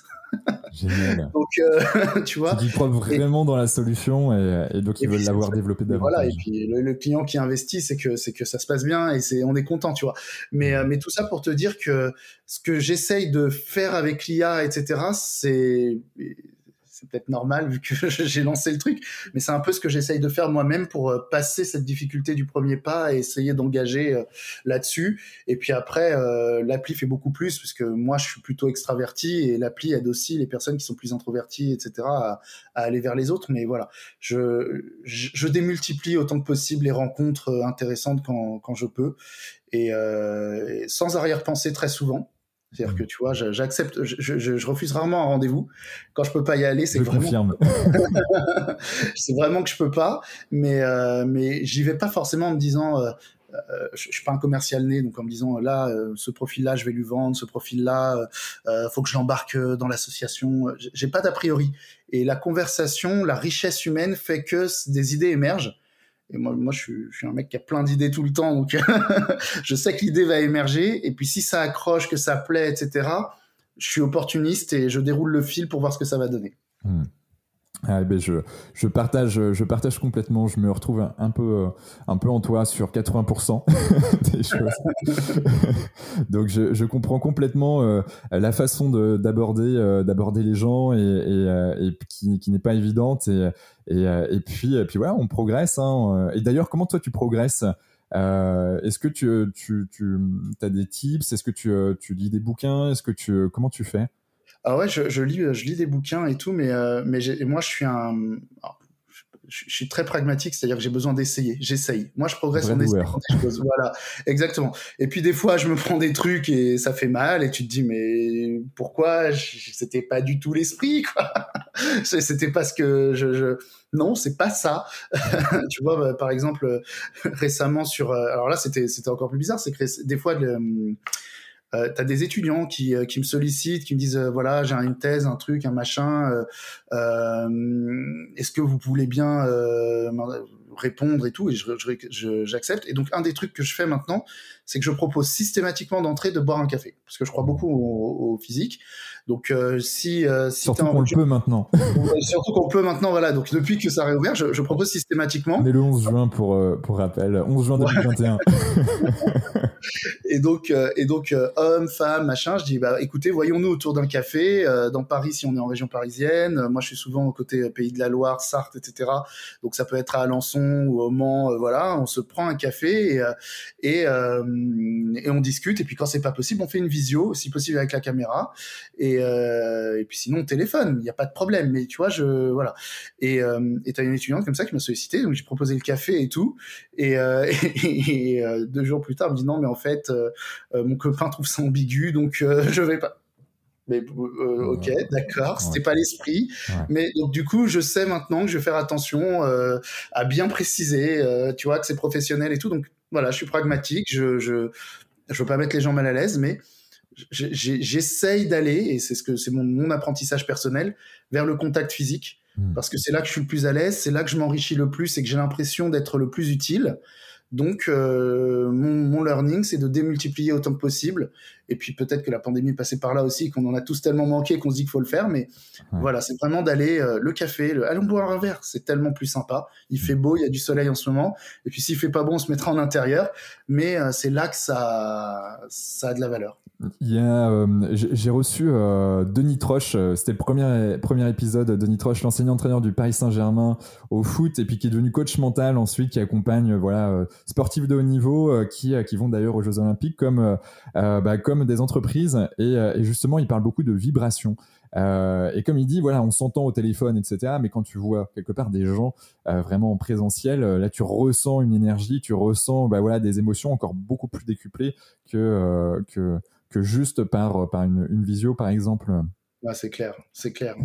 Génial. donc, euh, tu vois. Ils croient vraiment dans la solution et, et donc ils veulent l'avoir développée davantage. Voilà. Et puis le, client qui investit, c'est que c'est que ça se passe bien et c'est on est content, tu vois. Mais euh, mais tout ça pour te dire que ce que j'essaye de faire avec l'IA, etc., c'est c'est peut-être normal vu que j'ai lancé le truc, mais c'est un peu ce que j'essaye de faire moi-même pour euh, passer cette difficulté du premier pas et essayer d'engager euh, là-dessus. Et puis après, euh, l'appli fait beaucoup plus puisque moi je suis plutôt extraverti et l'appli aide aussi les personnes qui sont plus introverties, etc., à, aller vers les autres. Mais voilà, je, je, démultiplie autant que possible les rencontres intéressantes quand, quand je peux et sans arrière-pensée très souvent c'est-à-dire mmh. que tu vois, j'accepte, je, je, je, refuse rarement un rendez-vous. Quand je peux pas y aller, c'est vraiment. c'est vraiment que je peux pas, mais euh, mais j'y vais pas forcément en me disant. Euh, euh, je, je, suis pas un commercial né, donc en me disant là, euh, ce profil-là, je vais lui vendre, ce profil-là, faut que je l'embarque dans l'association. J'ai pas d'a priori. Et la conversation, la richesse humaine fait que des idées émergent. Et moi, moi je, suis, je suis un mec qui a plein d'idées tout le temps, donc je sais que l'idée va émerger. Et puis si ça accroche, que ça plaît, etc., je suis opportuniste et je déroule le fil pour voir ce que ça va donner. Hmm. Ah, ben je, je, partage, je partage complètement. Je me retrouve un, peu, un peu en toi sur 80% des choses. Donc, je, je, comprends complètement euh, la façon d'aborder, euh, d'aborder les gens et, et, euh, et qui, qui n'est pas évidente. Et, et, et puis, et puis voilà, on progresse. Hein. Et d'ailleurs, comment toi tu progresses? Est-ce que tu, tu, tu as des tips? Est-ce que tu, tu lis des bouquins? Est-ce que tu, comment tu fais? Ah ouais, je, je, lis, je lis des bouquins et tout, mais, euh, mais moi, je suis un. je, suis très pragmatique, c'est-à-dire que j'ai besoin d'essayer. J'essaye. Moi, je progresse en essayant des choses. Voilà, exactement. Et puis, des fois, je me prends des trucs et ça fait mal, et tu te dis, mais pourquoi C'était pas du tout l'esprit, quoi? C'était pas ce que je. je... Non, c'est pas ça. tu vois, bah, par exemple, récemment sur. Euh, alors là, c'était encore plus bizarre, c'est que des fois, le euh, tu as des étudiants qui, euh, qui me sollicitent, qui me disent euh, voilà j'ai une thèse, un truc, un machin. Euh, euh Est-ce que vous voulez bien répondre et tout Et j'accepte. Je, et donc un des trucs que je fais maintenant, c'est que je propose systématiquement d'entrer de boire un café, parce que je crois beaucoup au, au physique. Donc euh, si, euh, si surtout qu'on le peut maintenant, surtout qu'on peut maintenant, voilà. Donc depuis que ça a réouvert, je, je propose systématiquement. On est le 11 juin pour euh, pour rappel, 11 juin 2021. et donc euh, et donc homme, femme, machin. Je dis bah écoutez, voyons-nous autour d'un café dans Paris si on est en région parisienne. moi, je suis souvent au côté Pays de la Loire, Sarthe, etc. Donc ça peut être à Alençon ou au Mans. voilà, on se prend un café et on discute. Et puis quand c'est pas possible, on fait une visio, si possible avec la caméra. Et euh, puis sinon, téléphone, il n'y a pas de problème. Mais tu vois, je voilà. Et euh, tu as une étudiante comme ça qui m'a sollicité, donc j'ai proposé le café et tout. Et, euh, et, deux jours plus tard, elle me dit non, mais en fait, mon copain trouve ça ambigu, donc je vais pas. Mais ok, d'accord, c'était pas l'esprit. Mais donc du coup, je sais maintenant que je vais faire attention à bien préciser, tu vois, que c'est professionnel et tout. Donc voilà, je suis pragmatique. Je je je veux pas mettre les gens mal à l'aise, mais j'essaye d'aller, et c'est ce que c'est mon, mon, apprentissage personnel, vers le contact physique, hmm. parce que c'est là que je suis le plus à l'aise, c'est là que je m'enrichis le plus et que j'ai l'impression d'être le plus utile. Donc, euh, mon, mon, learning, c'est de démultiplier autant que possible. Et puis, peut-être que la pandémie est passée par là aussi, qu'on en a tous tellement manqué qu'on se dit qu'il faut le faire. Mais voilà, c'est vraiment d'aller euh, le café, le, allons boire un verre. C'est tellement plus sympa. Il fait beau, il y a du soleil en ce moment. Et puis, s'il fait pas bon, on se mettra en intérieur. Mais euh, c'est là que ça, ça a de la valeur. Il y a, euh, j'ai reçu Denis Troche, c'était le premier, premier épisode, Denis Troche, l'enseignant-entraîneur du Paris Saint-Germain au foot, et puis qui est devenu coach mental ensuite, qui accompagne voilà sportifs de haut niveau, qui, qui vont d'ailleurs aux Jeux Olympiques comme, bah, comme des entreprises, et, et, justement il parle beaucoup de vibration. et comme il dit, voilà, on s'entend au téléphone, etc. Mais quand tu vois quelque part des gens vraiment en présentiel, là tu ressens une énergie, tu ressens bah, voilà, des émotions encore beaucoup plus décuplées que, que que juste par, par une visio, par exemple. Ah, c'est clair, c'est clair.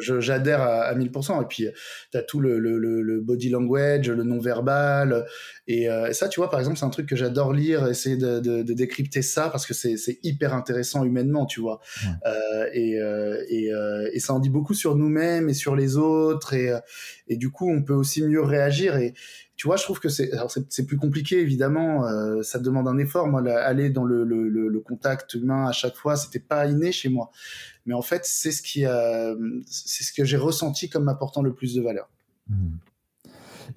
J'adhère à, à 1000%. Et puis, tu as tout le, le, le, body language, le non-verbal. Et euh, ça, tu vois, par exemple, c'est un truc que j'adore lire, essayer de, de, de, décrypter ça, parce que c'est hyper intéressant humainement, tu vois. Euh, et, euh, et, et, ça en dit beaucoup sur nous-mêmes et sur les autres. Et, et du coup, on peut aussi mieux réagir. Et, tu vois, je trouve que c'est c'est plus compliqué évidemment. Euh, ça demande un effort. Moi, aller dans le, le, le, contact humain à chaque fois, c'était pas inné chez moi. Mais en fait, c'est ce qui a, c'est ce que j'ai ressenti comme m'apportant le plus de valeur. Hmm.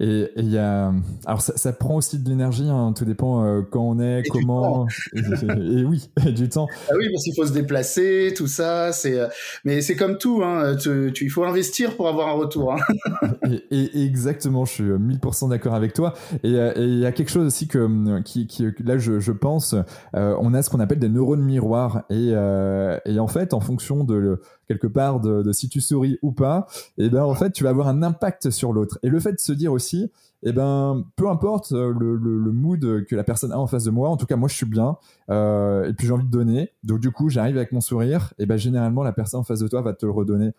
Et il y a, alors ça, prend aussi de l'énergie, hein, tout dépend euh, quand on est, comment. Et, oui, du temps. Ah oui, parce qu'il faut se déplacer, tout ça. C'est, euh, mais c'est comme tout, hein, tu, il faut investir pour avoir un retour. Hein. et, exactement, je suis 1000% d'accord avec toi. Et il y a quelque chose aussi que, qui, qui là, je, je pense, on a ce qu'on appelle des neurones miroirs. Et, et en fait, en fonction de quelque part de, si tu souris ou pas, et eh ben en fait tu vas avoir un impact sur l'autre. Et le fait de se dire aussi, et eh ben peu importe euh, le, le, mood que la personne a en face de moi, en tout cas moi je suis bien, euh, et puis j'ai envie de donner. Donc du coup j'arrive avec mon sourire, et ben généralement la personne en face de toi va te le redonner.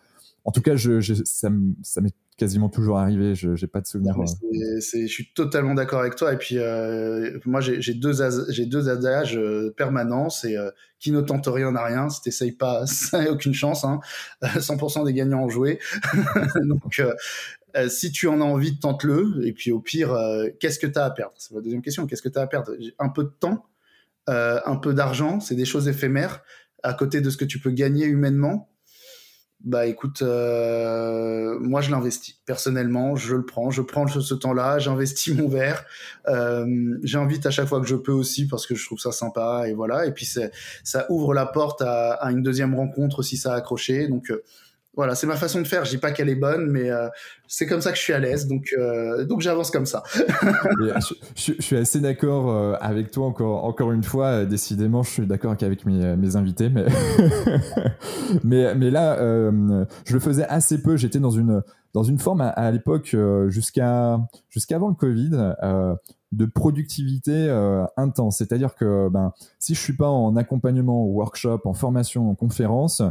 En tout cas, je, ça, m'est quasiment toujours arrivé. Je n'ai pas de souvenir. Euh. je suis totalement d'accord avec toi. Et puis, euh, moi, j'ai deux, j'ai deux adages euh, permanents. C'est qui ne tente rien n'a rien. Si t'essayes pas, ça n'a aucune chance. Hein. 100% des gagnants ont joué. Donc, si tu en as envie, tente-le. Et puis, au pire, qu'est-ce que tu as à perdre? C'est la deuxième question. Qu'est-ce que tu as à perdre? Un peu de temps, un peu d'argent. C'est des choses éphémères à côté de ce que tu peux gagner humainement bah écoute, euh, moi je l'investis. Personnellement, je le prends. Je prends ce, temps-là, j'investis mon verre. Euh, j'invite à chaque fois que je peux aussi parce que je trouve ça sympa et voilà. Et puis ça ouvre la porte à, à, une deuxième rencontre si ça a accroché. Donc euh, voilà, c'est ma façon de faire. Je dis pas qu'elle est bonne, mais euh, c'est comme ça que je suis à l'aise, donc euh, donc j'avance comme ça. Euh, je, suis assez d'accord avec toi encore encore une fois. décidément, je suis d'accord qu'avec mes, mes invités, mais mais mais là, je le faisais assez peu. J'étais dans une dans une forme à, l'époque jusqu'à jusqu'avant le Covid. de productivité intense, c'est-à-dire que ben si je suis pas en accompagnement, workshop, en formation, en conférence,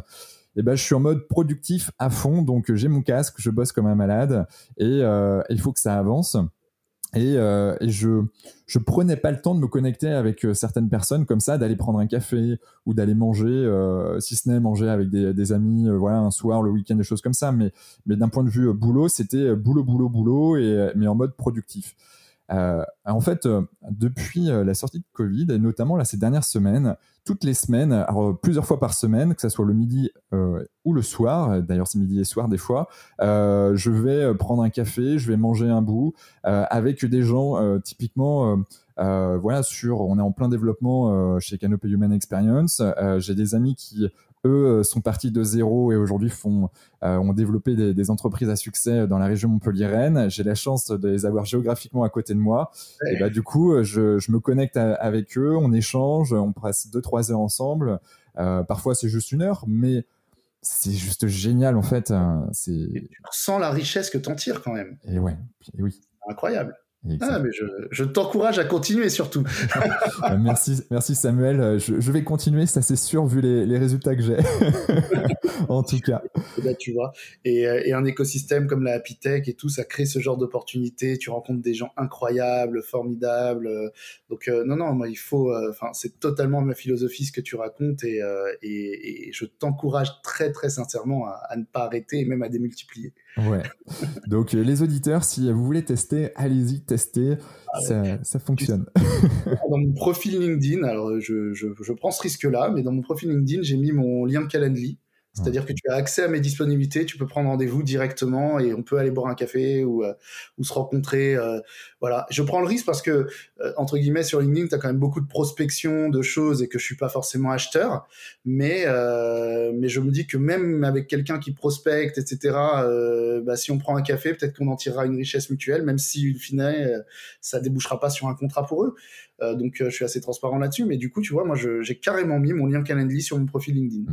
eh ben, je suis en mode productif à fond. Donc, j'ai mon casque, je bosse comme un malade et euh, il faut que ça avance. Et, euh, et, je je prenais pas le temps de me connecter avec euh, certaines personnes comme ça, d'aller prendre un café ou d'aller manger, euh, si ce n'est manger avec des, amis, euh, voilà, un soir, le week-end, des choses comme ça. Mais mais d'un point de vue boulot, c'était boulot, boulot, boulot, et mais en mode productif. Euh, en fait, euh, depuis euh, la sortie de Covid, et notamment là, ces dernières semaines, toutes les semaines, alors, plusieurs fois par semaine, que ce soit le midi ou le soir, d'ailleurs c'est midi et soir des fois, je vais prendre un café, je vais manger un bout avec des gens typiquement... voilà, sur, on est en plein développement chez Canopy Human Experience. J'ai des amis qui eux euh, sont partis de zéro et aujourd'hui font euh, ont développé des, entreprises à succès dans la région Montpellier-Rennes. J'ai la chance de les avoir géographiquement à côté de moi. Et bah du coup, je, je me connecte avec eux, on échange, on passe deux trois heures ensemble. Euh, parfois c'est juste une heure, mais c'est juste génial en fait. Hein. C'est tu ressens la richesse que t'en tires quand même. Et ouais, et oui. Incroyable. Ah, mais je, je t'encourage à continuer surtout. Euh, merci, merci Samuel. Euh, je, je vais continuer, ça c'est sûr, vu les, les résultats que j'ai. en tout cas. Et là, tu vois. Et, euh, et, un écosystème comme la Happy Tech et tout, ça crée ce genre d'opportunités. Tu rencontres des gens incroyables, formidables. Donc, non, non, moi, il faut. Enfin, c'est totalement ma philosophie ce que tu racontes et, et, et je t'encourage très, très sincèrement à, à, ne pas arrêter et même à démultiplier. Ouais. Donc, les auditeurs, si vous voulez tester, allez-y tester, ah ça, fonctionne. dans mon profil LinkedIn, alors je, je, je prends ce risque-là, mais dans mon profil LinkedIn, j'ai mis mon lien de Calendly. C'est-à-dire que tu as accès à mes disponibilités, tu peux prendre rendez-vous directement et on peut aller boire un café ou, euh, ou se rencontrer. Euh, voilà, je prends le risque parce que euh, entre guillemets sur LinkedIn, tu as quand même beaucoup de prospection de choses et que je suis pas forcément acheteur, mais mais je me dis que même avec quelqu'un qui prospecte, etc. bah, si on prend un café, peut-être qu'on en tirera une richesse mutuelle, même si au final ça débouchera pas sur un contrat pour eux. Euh, donc euh, je suis assez transparent là-dessus. Mais du coup, tu vois, moi, j'ai carrément mis mon lien Calendly sur mon profil LinkedIn.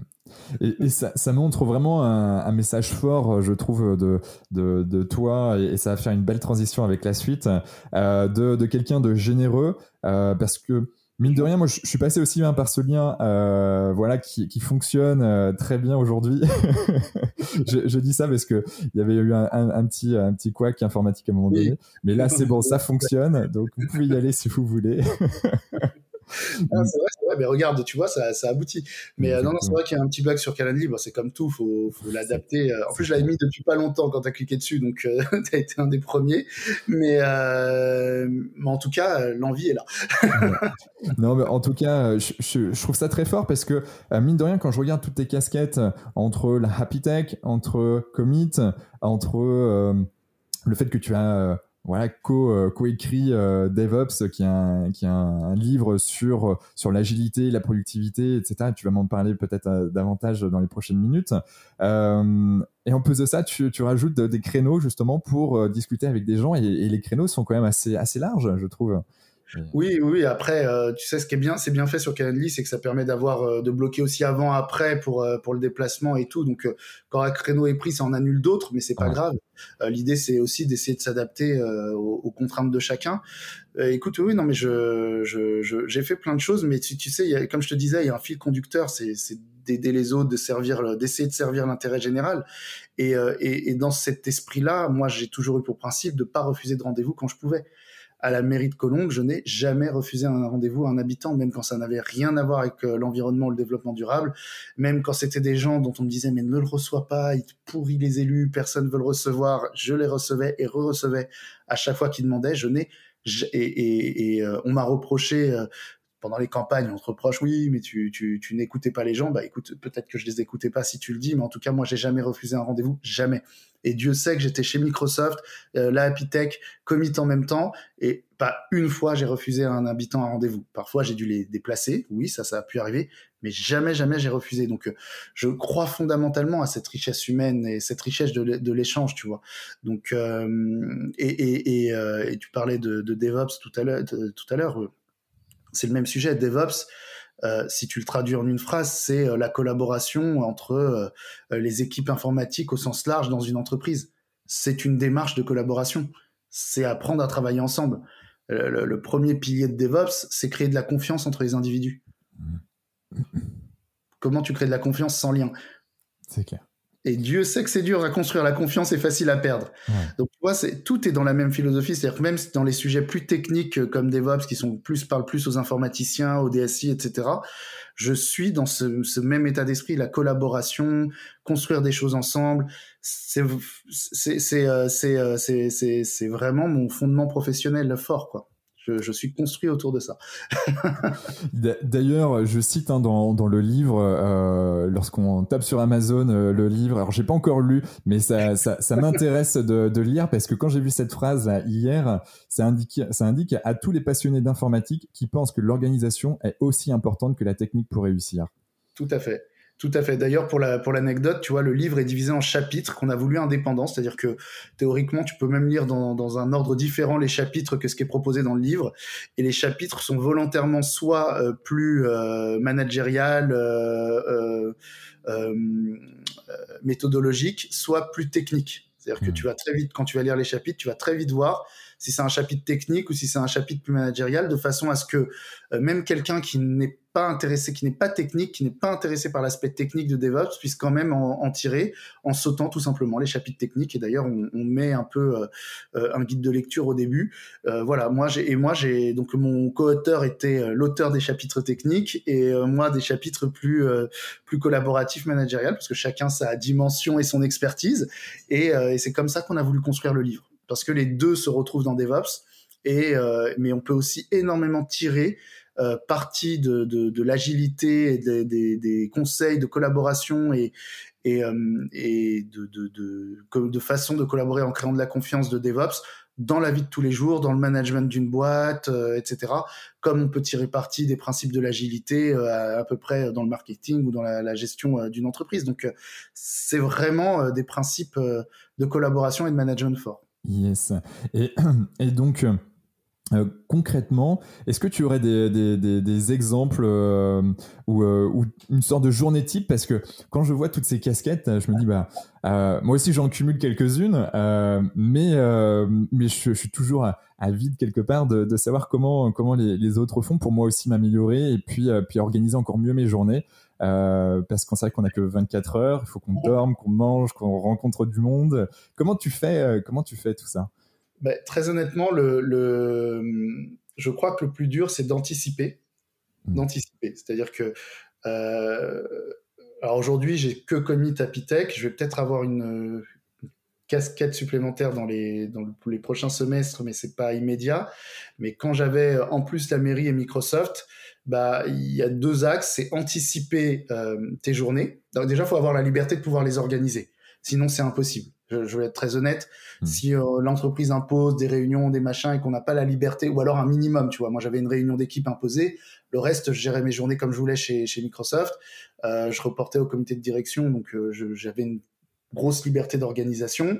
Et, ça, montre vraiment un, message fort, je trouve, de, de, toi, et, ça va faire une belle transition avec la suite, euh, de, de quelqu'un de généreux, parce que mine de rien, moi, je, suis passé aussi bien par ce lien, euh, voilà, qui, qui fonctionne euh, très bien aujourd'hui. je, je, dis ça parce que il y avait eu un, un, petit, un petit couac informatique à un moment donné, mais là, c'est bon, ça fonctionne, donc vous pouvez y aller si vous voulez. Ah, c'est vrai, c'est vrai, mais regarde, tu vois, ça, ça aboutit. Mais euh, non, non, c'est vrai qu'il y a un petit bug sur Calendly, c'est comme tout, faut, faut l'adapter. Euh. En plus, je l'avais mis depuis pas longtemps quand tu as cliqué dessus, donc euh, tu as été un des premiers. Mais, mais en tout cas, l'envie est là. non, mais en tout cas, je, je, trouve ça très fort parce que, mine de rien, quand je regarde toutes tes casquettes entre la Happy Tech, entre Commit, entre le fait que tu as voilà, co, co-écrit DevOps, qui est, un, qui est un, livre sur, sur l'agilité, la productivité, etc. Tu vas m'en parler peut-être davantage dans les prochaines minutes. et en plus de ça, tu, tu rajoutes des créneaux justement pour discuter avec des gens, et, et, les créneaux sont quand même assez, assez larges, je trouve. Oui, oui, après, euh, tu sais, ce qui est bien, c'est bien fait sur Calendly, c'est que ça permet d'avoir, euh, de bloquer aussi avant, après pour, euh, pour le déplacement et tout. Donc, quand un créneau est pris, ça en annule d'autres, mais c'est pas grave. L'idée, c'est aussi d'essayer de s'adapter aux, contraintes de chacun. écoute, oui, non, mais je, j'ai fait plein de choses, mais tu, tu sais, comme je te disais, il y a un fil conducteur, c'est, d'aider les autres, de servir, d'essayer de servir l'intérêt général. Et, et, et, dans cet esprit-là, moi, j'ai toujours eu pour principe de pas refuser de rendez-vous quand je pouvais à la mairie de Colombes, je n'ai jamais refusé un rendez-vous à un habitant, même quand ça n'avait rien à voir avec euh, l'environnement ou le développement durable, même quand c'était des gens dont on me disait mais ne le reçois pas, il pourrit les élus, personne ne veut le recevoir, je les recevais et re-recevais à chaque fois qu'ils demandaient, je n'ai et, euh, on m'a reproché euh, pendant les campagnes, on te reproche, oui, mais tu, tu, n'écoutais pas les gens. Bah écoute, peut-être que je les écoutais pas si tu le dis, mais en tout cas, moi, j'ai jamais refusé un rendez-vous, jamais. Et Dieu sait que j'étais chez Microsoft, euh, la Happy Tech, commit en même temps, et pas une fois j'ai refusé à un habitant un rendez-vous. Parfois, j'ai dû les déplacer, oui, ça, ça a pu arriver, mais jamais, jamais j'ai refusé. Donc, euh, je crois fondamentalement à cette richesse humaine et cette richesse de, l'échange, tu vois. Donc, euh, euh, et, tu parlais de, de DevOps tout à l'heure c'est le même sujet. DevOps, euh, si tu le traduis en une phrase, c'est euh, la collaboration entre euh, les équipes informatiques au sens large dans une entreprise. C'est une démarche de collaboration. C'est apprendre à travailler ensemble. Le, premier pilier de DevOps, c'est créer de la confiance entre les individus. Comment tu crées de la confiance sans lien? C'est clair. Et Dieu sait que c'est dur à construire la confiance et facile à perdre. Donc, tu vois, c'est, tout est dans la même philosophie. C'est-à-dire que même dans les sujets plus techniques euh, comme DevOps, qui sont plus, parlent plus aux informaticiens, aux DSI, etc., je suis dans ce, même état d'esprit, la collaboration, construire des choses ensemble. C'est, c'est, c'est, euh, euh, c'est, c'est, c'est vraiment mon fondement professionnel fort, quoi je, suis construit autour de ça. D'ailleurs, je cite hein, dans, dans, le livre, euh, lorsqu'on tape sur Amazon euh, le livre, alors j'ai pas encore lu, mais ça, ça, ça m'intéresse de, de, lire parce que quand j'ai vu cette phrase hier, ça indique, ça indique à tous les passionnés d'informatique qui pensent que l'organisation est aussi importante que la technique pour réussir. Tout à fait. Tout à fait. D'ailleurs, pour la pour l'anecdote, tu vois, le livre est divisé en chapitres qu'on a voulu indépendants, c'est-à-dire que théoriquement, tu peux même lire dans, dans un ordre différent les chapitres que ce qui est proposé dans le livre, et les chapitres sont volontairement soit euh, plus euh, managérial, euh, euh, méthodologique, soit plus technique. C'est-à-dire que mmh. tu vas très vite, quand tu vas lire les chapitres, tu vas très vite voir si c'est un chapitre technique ou si c'est un chapitre plus managérial, de façon à ce que même quelqu'un qui n'est pas intéressé, qui n'est pas technique, qui n'est pas intéressé par l'aspect technique de DevOps, puisse quand même en, tirer en sautant tout simplement les chapitres techniques. Et d'ailleurs, on, met un peu euh, euh, un guide de lecture au début. Euh, voilà, moi j'ai et moi j'ai donc mon co-auteur était l'auteur des chapitres techniques et moi des chapitres plus plus collaboratifs, managériels, parce que chacun sa dimension et son expertise. Et, et c'est comme ça qu'on a voulu construire le livre, parce que les deux se retrouvent dans DevOps. Et, mais on peut aussi énormément tirer euh, partie de, de, l'agilité des, des, des, conseils de collaboration et, et, euh, et de, de, de, façon de collaborer en créant de la confiance de DevOps dans la vie de tous les jours, dans le management d'une boîte, euh, etc. Comme on peut tirer parti des principes de l'agilité à, peu près dans le marketing ou dans la, gestion d'une entreprise. Donc, c'est vraiment des principes de collaboration et de management forts. Yes. Et, et donc, euh, concrètement, est-ce que tu aurais des, des, des, exemples euh, ou, euh, ou, une sorte de journée type? Parce que quand je vois toutes ces casquettes, je me dis, bah, moi aussi j'en cumule quelques-unes, mais, mais je, je, suis toujours avide quelque part de, de, savoir comment, comment les, les, autres font pour moi aussi m'améliorer et puis, puis organiser encore mieux mes journées. parce qu'on sait qu'on a que 24 heures, il faut qu'on dorme, qu'on mange, qu'on rencontre du monde. Comment tu fais, comment tu fais tout ça? Ben, très honnêtement, le, le, je crois que le plus dur, c'est d'anticiper. Mmh. D'anticiper. C'est-à-dire que. Euh, alors aujourd'hui, j'ai que commis Tapitech. Je vais peut-être avoir une, casquette supplémentaire dans les, dans les prochains semestres, mais c'est pas immédiat. Mais quand j'avais en plus la mairie et Microsoft, bah, il y a deux axes. C'est anticiper euh, tes journées. Donc déjà, il faut avoir la liberté de pouvoir les organiser. Sinon, c'est impossible. Je, je vais être très honnête. Hmm. Si euh, l'entreprise impose des réunions, des machins et qu'on n'a pas la liberté, ou alors un minimum, tu vois. Moi, j'avais une réunion d'équipe imposée. Le reste, je gérais mes journées comme je voulais chez, chez Microsoft. Euh, je reportais au comité de direction, donc euh, j'avais une grosse liberté d'organisation.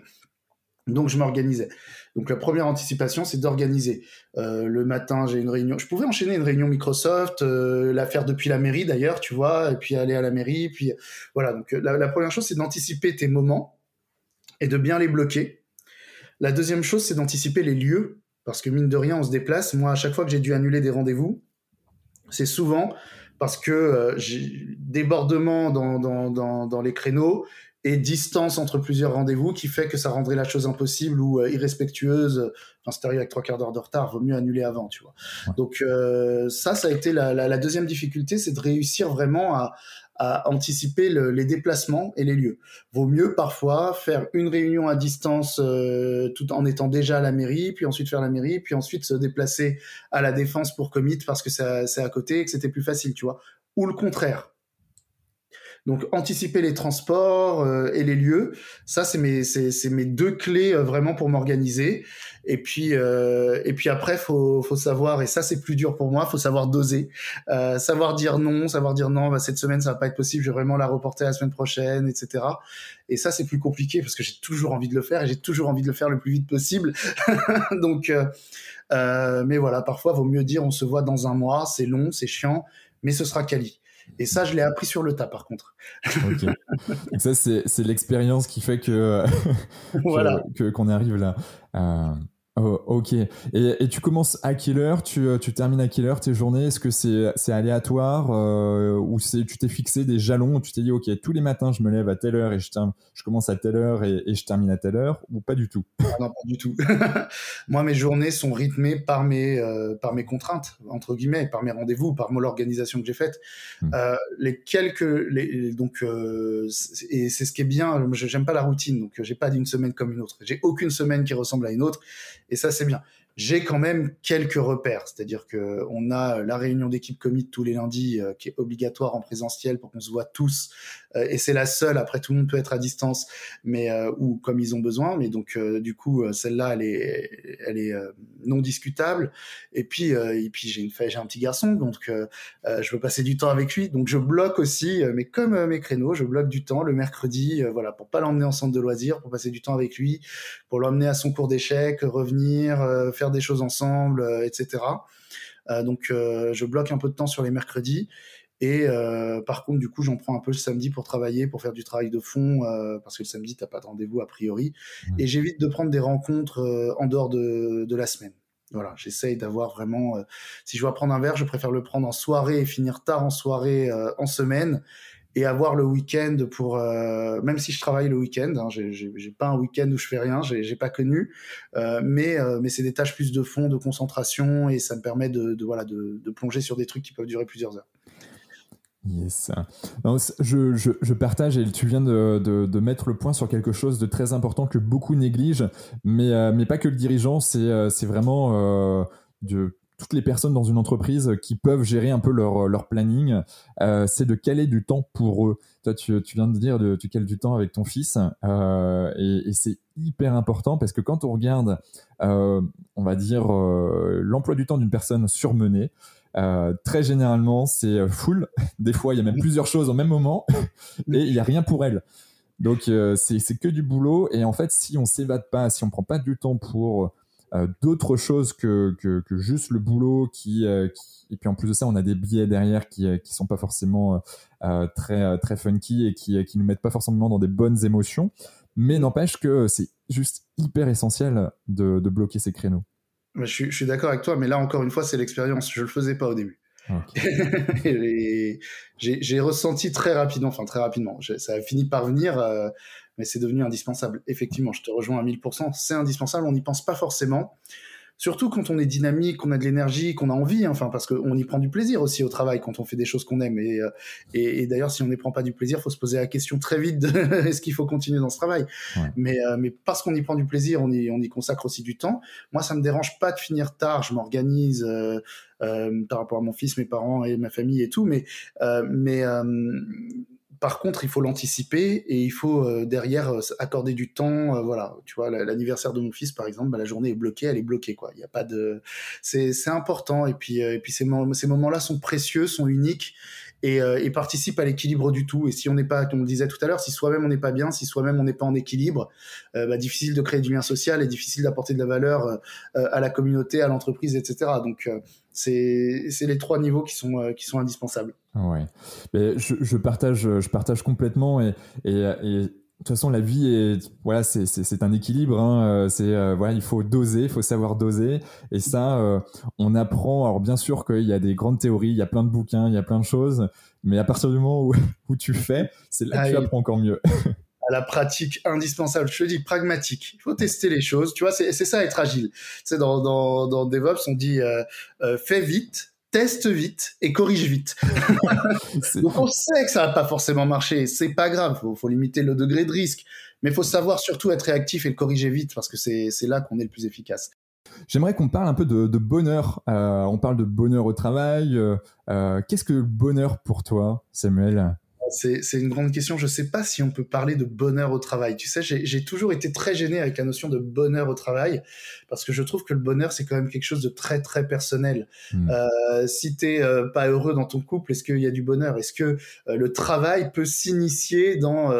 Donc je m'organisais. Donc la première anticipation, c'est d'organiser. Euh, le matin, j'ai une réunion. Je pouvais enchaîner une réunion Microsoft, euh, la faire depuis la mairie d'ailleurs, tu vois, et puis aller à la mairie. Puis voilà. Donc la, la première chose, c'est d'anticiper tes moments et de bien les bloquer. La deuxième chose, c'est d'anticiper les lieux, parce que mine de rien, on se déplace. Moi, à chaque fois que j'ai dû annuler des rendez-vous, c'est souvent parce que euh, j'ai débordement dans, dans, dans, dans les créneaux et distance entre plusieurs rendez-vous qui fait que ça rendrait la chose impossible ou euh, irrespectueuse. Enfin, si t'arrives avec trois quarts d'heure de retard, vaut mieux annuler avant, tu vois. Donc euh, ça, ça a été la, la, la deuxième difficulté, c'est de réussir vraiment à, à anticiper le, les déplacements et les lieux. Vaut mieux parfois faire une réunion à distance euh, tout en étant déjà à la mairie, puis ensuite faire la mairie, puis ensuite se déplacer à la défense pour commit parce que c'est à côté et que c'était plus facile, tu vois. Ou le contraire donc anticiper les transports euh, et les lieux, ça c'est mes c'est mes deux clés euh, vraiment pour m'organiser. Et puis euh, et puis après faut faut savoir et ça c'est plus dur pour moi, faut savoir doser, euh, savoir dire non, savoir dire non, bah, cette semaine ça va pas être possible, je vais vraiment la reporter la semaine prochaine, etc. Et ça c'est plus compliqué parce que j'ai toujours envie de le faire et j'ai toujours envie de le faire le plus vite possible. donc euh, mais voilà, parfois vaut mieux dire on se voit dans un mois, c'est long, c'est chiant, mais ce sera quali. Et ça, je l'ai appris sur le tas, par contre. ok. ça, c'est l'expérience qui fait que voilà. qu'on arrive là. Euh, Oh, ok. Et, et, tu commences à quelle heure? Tu, euh, tu termines à quelle heure tes journées? Est-ce que c'est c'est aléatoire euh, ou c'est tu t'es fixé des jalons Tu t'es dit ok tous les matins je me lève à telle heure et je je commence à telle heure et, et, je termine à telle heure ou pas du tout? Ah Non pas du tout. Moi mes journées sont rythmées par mes euh, par mes contraintes entre guillemets, par mes rendez-vous, par l'organisation que j'ai faite. Hmm. Euh, les quelques les, donc et c'est ce qui est bien. J'aime pas la routine donc j'ai pas d'une semaine comme une autre. J'ai aucune semaine qui ressemble à une autre et ça, c'est bien j'ai quand même quelques repères, c'est-à-dire que on a la réunion d'équipe commit tous les lundis euh, qui est obligatoire en présentiel pour qu'on se voit tous euh, et c'est la seule. Après tout le monde peut être à distance mais euh, ou comme ils ont besoin. Mais donc du coup celle-là elle est elle est non discutable. Et puis et puis j'ai une j'ai un petit garçon. Donc je veux passer du temps avec lui. Donc je bloque aussi mais comme mes créneaux je bloque du temps le mercredi voilà pour pas l'emmener en centre de loisirs pour passer du temps avec lui pour l'emmener à son cours d'échecs revenir faire des choses ensemble, euh, etc. Euh, donc euh, je bloque un peu de temps sur les mercredis. Et par contre, du coup, j'en prends un peu le samedi pour travailler, pour faire du travail de fond, parce que le samedi, t'as pas de rendez-vous a priori. Et j'évite de prendre des rencontres en dehors de, de, la semaine. Voilà, j'essaye d'avoir vraiment. si je dois prendre un verre, je préfère le prendre en soirée et finir tard en soirée en semaine, et avoir le week-end pour euh, même si je travaille le week-end hein, j'ai pas un week-end où je fais rien j'ai pas connu euh, mais euh, mais c'est des tâches plus de fond de concentration et ça me permet de, voilà de, plonger sur des trucs qui peuvent durer plusieurs heures Yes. je, je, je, partage et tu viens de, de, mettre le point sur quelque chose de très important que beaucoup négligent, mais, mais pas que le dirigeant, c'est vraiment de toutes les personnes dans une entreprise qui peuvent gérer un peu leur, leur planning, euh, c'est de caler du temps pour eux. Toi, tu, viens de dire de tu cales du temps avec ton fils euh, et, c'est hyper important parce que quand on regarde, euh, on va dire, euh, l'emploi du temps d'une personne surmenée, euh, très généralement, c'est full. Des fois, il y a même plusieurs choses au même moment et il n'y a rien pour elle. Donc, euh, c'est que du boulot. Et en fait, si on s'évade pas, si on prend pas du temps pour euh, d'autres choses que, que, que, juste le boulot qui, euh, qui, et puis en plus de ça on a des billets derrière qui, euh, qui sont pas forcément très très funky et qui, qui nous mettent pas forcément dans des bonnes émotions. Mais n'empêche que c'est juste hyper essentiel de, de bloquer ces créneaux. Je suis, je suis d'accord avec toi mais là encore une fois c'est l'expérience. Je le faisais pas au début. Okay. j'ai ressenti très rapidement, enfin très rapidement, ça a fini par venir, euh, mais c'est devenu indispensable. Effectivement, je te rejoins à 1000%, c'est indispensable, on n'y pense pas forcément. Surtout quand on est dynamique, qu'on a de l'énergie, qu'on a envie, hein, enfin parce qu'on y prend du plaisir aussi au travail quand on fait des choses qu'on aime. Et, euh, et, et d'ailleurs, si on n'y prend pas du plaisir, faut se poser la question très vite de est-ce qu'il faut continuer dans ce travail? Ouais. Mais, euh, mais parce qu'on y prend du plaisir, on y, on y consacre aussi du temps. Moi, ça me dérange pas de finir tard. Je m'organise euh, euh par rapport à mon fils, mes parents et ma famille et tout. Mais, euh, mais par contre, il faut l'anticiper et il faut euh, derrière euh, accorder du temps. voilà, tu vois, l'anniversaire de mon fils, par exemple, bah, la journée est bloquée, elle est bloquée, quoi. Il y a pas de, c'est important. Et puis, et puis ces, ces moments-là sont précieux, sont uniques et, et participent à l'équilibre du tout. Et si on n'est pas, comme on le disait tout à l'heure, si soi-même on n'est pas bien, si soi-même on n'est pas en équilibre, bah, difficile de créer du lien social et difficile d'apporter de la valeur à la communauté, à l'entreprise, etc. Donc c'est les trois niveaux qui sont, euh, qui sont indispensables. Ouais. Mais je, je, partage, je partage complètement et, et, et de toute façon, la vie est, voilà, c'est un équilibre. Hein. Euh, c'est euh, voilà, il faut doser, il faut savoir doser. Et ça, on apprend. Alors bien sûr qu'il y a des grandes théories, il y a plein de bouquins, il y a plein de choses. Mais à partir du moment où, où tu fais, c'est là que tu apprends encore mieux. à la pratique indispensable. Je te dis pragmatique. Il faut tester les choses. Tu vois, c'est ça être agile. Tu dans, dans, dans DevOps, on dit euh, euh, fais vite, teste vite et corrige vite. Donc on sait que ça va pas forcément marcher. C'est pas grave. Faut, faut limiter le degré de risque. Mais il faut savoir surtout être réactif et le corriger vite parce que c'est là qu'on est le plus efficace. J'aimerais qu'on parle un peu de, de bonheur. Euh, on parle de bonheur au travail. Euh, Qu'est-ce que le bonheur pour toi, Samuel? C'est une grande question. Je ne sais pas si on peut parler de bonheur au travail. Tu sais, j'ai toujours été très gêné avec la notion de bonheur au travail parce que je trouve que le bonheur, c'est quand même quelque chose de très, très personnel. Hmm. Euh, si tu n'es euh, pas heureux dans ton couple, est-ce qu'il y a du bonheur? Est-ce que euh, le travail peut s'initier dans,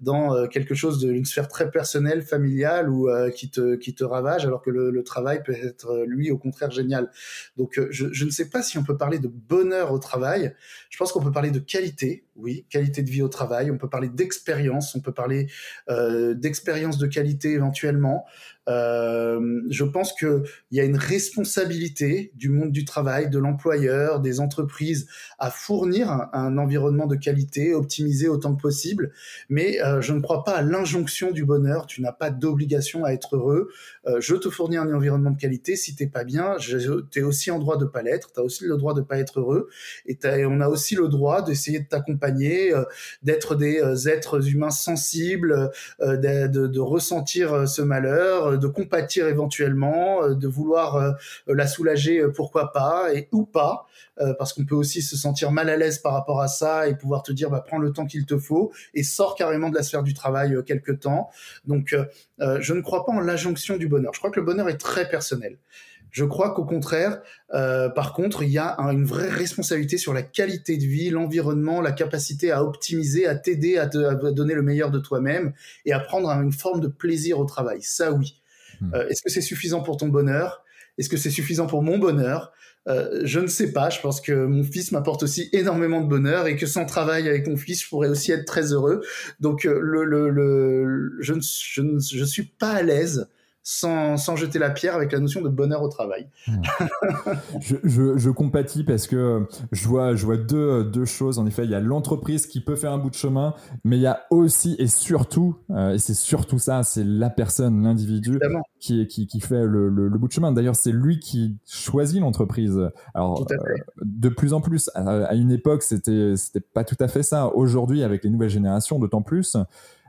dans quelque chose d'une sphère très personnelle, familiale ou qui, te, qui te ravage alors que le, travail peut être, lui, au contraire, génial? Donc, je, je ne sais pas si on peut parler de bonheur au travail. Je pense qu'on peut parler de qualité, oui, qualité de vie au travail, on peut parler d'expérience, on peut parler euh, d'expérience de qualité éventuellement. Euh, je pense qu'il y a une responsabilité du monde du travail, de l'employeur, des entreprises à fournir un, environnement de qualité, optimisé autant que possible. Mais euh, je ne crois pas à l'injonction du bonheur. Tu n'as pas d'obligation à être heureux. Euh, je te fournis un environnement de qualité. Si t'es pas bien, tu es aussi en droit de pas l'être. Tu as aussi le droit de pas être heureux. Et on a aussi le droit d'essayer de t'accompagner, d'être des êtres humains sensibles, de ressentir ce malheur de compatir éventuellement, euh, de vouloir euh, la soulager, euh, pourquoi pas, et ou pas, parce qu'on peut aussi se sentir mal à l'aise par rapport à ça et pouvoir te dire, bah, prends le temps qu'il te faut et sors carrément de la sphère du travail quelque temps. Donc, je ne crois pas en l'injonction du bonheur. Je crois que le bonheur est très personnel. Je crois qu'au contraire, par contre, il y a une vraie responsabilité sur la qualité de vie, l'environnement, la capacité à optimiser, à t'aider à, à, donner le meilleur de toi-même et à prendre une forme de plaisir au travail. Ça, oui. Hmm. Euh, est-ce que c'est suffisant pour ton bonheur? Est-ce que c'est suffisant pour mon bonheur? Euh, je ne sais pas. Je pense que mon fils m'apporte aussi énormément de bonheur et que sans travail avec mon fils, je pourrais aussi être très heureux. Donc, euh, le, le, le, je ne je, je suis pas à l'aise sans, sans, jeter la pierre avec la notion de bonheur au travail. Hmm. je, je, je, compatis parce que je vois, je vois deux, deux choses. En effet, il y a l'entreprise qui peut faire un bout de chemin, mais il y a aussi et surtout, euh, et c'est surtout ça, c'est la personne, l'individu qui, qui, qui fait le, le, bout de chemin. D'ailleurs, c'est lui qui choisit l'entreprise. Alors, euh, de plus en plus, à, une époque, c'était, c'était pas tout à fait ça. Aujourd'hui, avec les nouvelles générations, d'autant plus.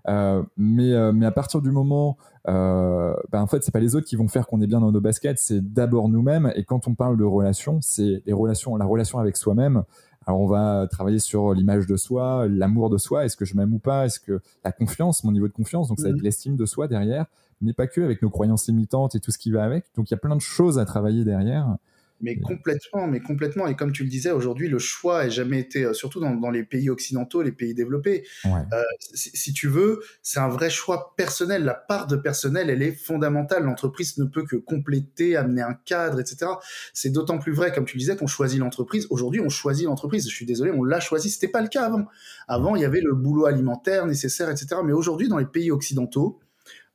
Euh, mais, euh, mais à partir du moment, euh, ben en fait, c'est pas les autres qui vont faire qu'on est bien dans nos baskets, c'est d'abord nous-mêmes. Et quand on parle de relations, c'est les relations, la relation avec soi-même. Alors on va travailler sur l'image de soi, l'amour de soi, est-ce que je m'aime ou pas, est-ce que la confiance, mon niveau de confiance, donc ça va être mhm. l'estime de soi derrière, mais pas que avec nos croyances limitantes et tout ce qui va avec. Donc il y a plein de choses à travailler derrière. Mais complètement, mais complètement. Et comme tu le disais, aujourd'hui, le choix n'a jamais été, euh, surtout dans, dans, les pays occidentaux, les pays développés. Euh, si, si, tu veux, c'est un vrai choix personnel. La part de personnel, elle est fondamentale. L'entreprise ne peut que compléter, amener un cadre, etc. C'est d'autant plus vrai, comme tu le disais, qu'on choisit l'entreprise. Aujourd'hui, on choisit l'entreprise. Je suis désolé, on l'a choisi. C'était pas le cas avant. Avant, il y avait le boulot alimentaire nécessaire, etc. Mais aujourd'hui, dans les pays occidentaux,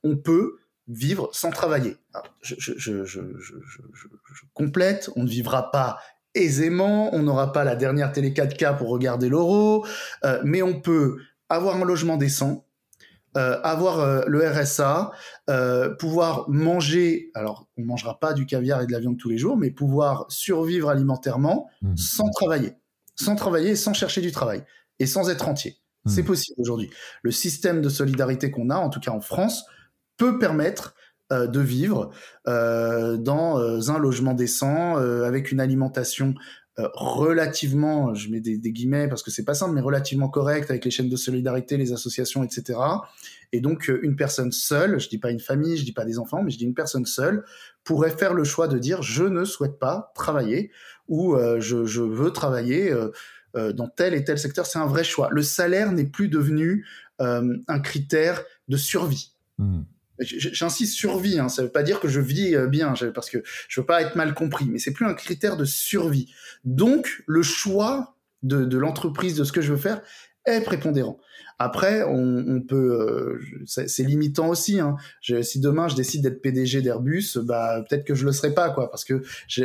on peut vivre sans travailler. je, je, je, je, complète, on ne vivra pas aisément, on n'aura pas la dernière télé 4K pour regarder l'euro, euh, mais on peut avoir un logement décent, euh, avoir euh, le RSA, pouvoir manger, alors on mangera pas du caviar et de la viande tous les jours, mais pouvoir survivre alimentairement mmh. sans travailler, sans travailler, sans chercher du travail et sans être entier. C'est mmh. possible aujourd'hui. Le système de solidarité qu'on a, en tout cas en France, peut permettre de vivre dans un logement décent, avec une alimentation relativement, je mets des, guillemets parce que c'est pas simple, mais relativement correcte avec les chaînes de solidarité, les associations, etc. Et donc une personne seule, je dis pas une famille, je dis pas des enfants, mais je dis une personne seule pourrait faire le choix de dire je ne souhaite pas travailler ou je, veux travailler euh, dans tel et tel secteur, c'est un vrai choix. Le salaire n'est plus devenu euh, un critère de survie. Hmm. J'insiste survie, hein, ça ne veut pas dire que je vis euh, bien, parce que je veux pas être mal compris, mais c'est plus un critère de survie. Donc, le choix de, de l'entreprise, de ce que je veux faire, est prépondérant. Après, on, peut, euh, c'est limitant aussi. Hein. si demain je décide d'être PDG d'Airbus, bah peut-être que je le serai pas, quoi, parce que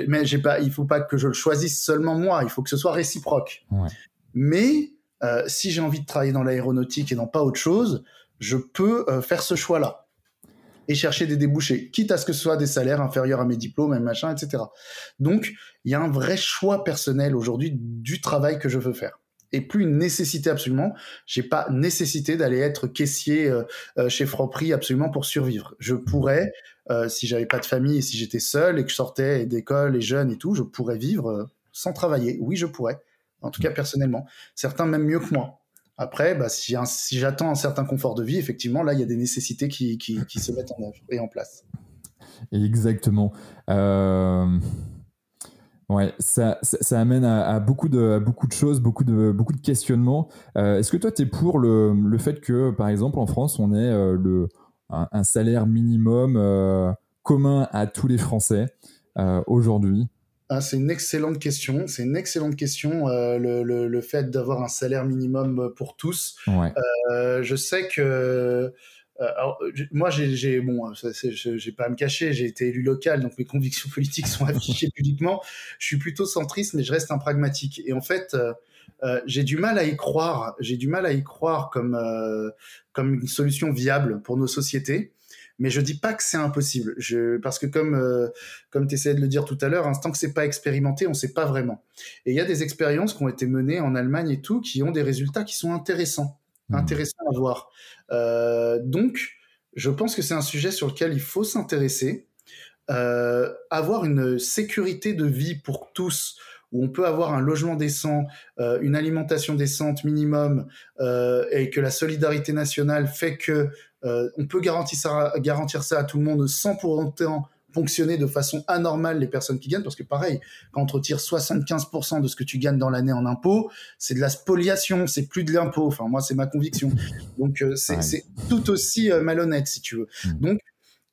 mais j'ai pas, il faut pas que je le choisisse seulement moi. Il faut que ce soit réciproque. Mais euh, si j'ai envie de travailler dans l'aéronautique et dans pas autre chose, je peux euh, faire ce choix-là et chercher des débouchés, quitte à ce que ce soit des salaires inférieurs à mes diplômes, et machin, etc. Donc, il y a un vrai choix personnel aujourd'hui du travail que je veux faire et plus une nécessité absolument. J'ai pas nécessité d'aller être caissier euh, euh, chez Franprix absolument pour survivre. Je pourrais, euh, si j'avais pas de famille et si j'étais seul et que je sortais d'école et jeune et tout, je pourrais vivre sans travailler. Oui, je pourrais. En tout cas, personnellement. Certains même mieux que moi. Après, bah, si, j'attends un certain confort de vie, effectivement, là, il y a des nécessités qui, se mettent en œuvre et en place. Exactement. Euh... Ouais, ça, amène à, beaucoup, de, choses, beaucoup de, questionnements. Euh, est-ce que toi, tu es pour le, le, fait que, par exemple, en France, on ait euh, le, un, salaire minimum commun à tous les Français aujourd'hui? Ah, c'est une excellente question. C'est une excellente question. le, le, le, fait d'avoir un salaire minimum pour tous. Ouais. je sais que euh, alors, moi, j'ai bon, j'ai pas à me cacher, j'ai été élu local, donc mes convictions politiques sont affichées publiquement. Je suis plutôt centriste, mais je reste un pragmatique. Et en fait, euh, euh, j'ai du mal à y croire. J'ai du mal à y croire comme comme une solution viable pour nos sociétés. Mais je dis pas que c'est impossible. Je, parce que comme comme tu essayais de le dire tout à l'heure, un tant que c'est pas expérimenté, on sait pas vraiment. Et il y a des expériences qui ont été menées en Allemagne et tout, qui ont des résultats qui sont intéressants. Mmh. intéressant à voir. Euh, donc, je pense que c'est un sujet sur lequel il faut s'intéresser. Euh, avoir une sécurité de vie pour tous, où on peut avoir un logement décent, euh, une alimentation décente minimum, et que la solidarité nationale fait que on peut garantir ça, garantir ça à tout le monde sans pour autant fonctionner de façon anormale les personnes qui gagnent, parce que pareil, quand on te retire 75% de ce que tu gagnes dans l'année en impôts, c'est de la spoliation, c'est plus de l'impôt. Enfin, moi, c'est ma conviction. Donc, euh, c'est tout aussi euh, malhonnête, si tu veux. Hmm. Donc,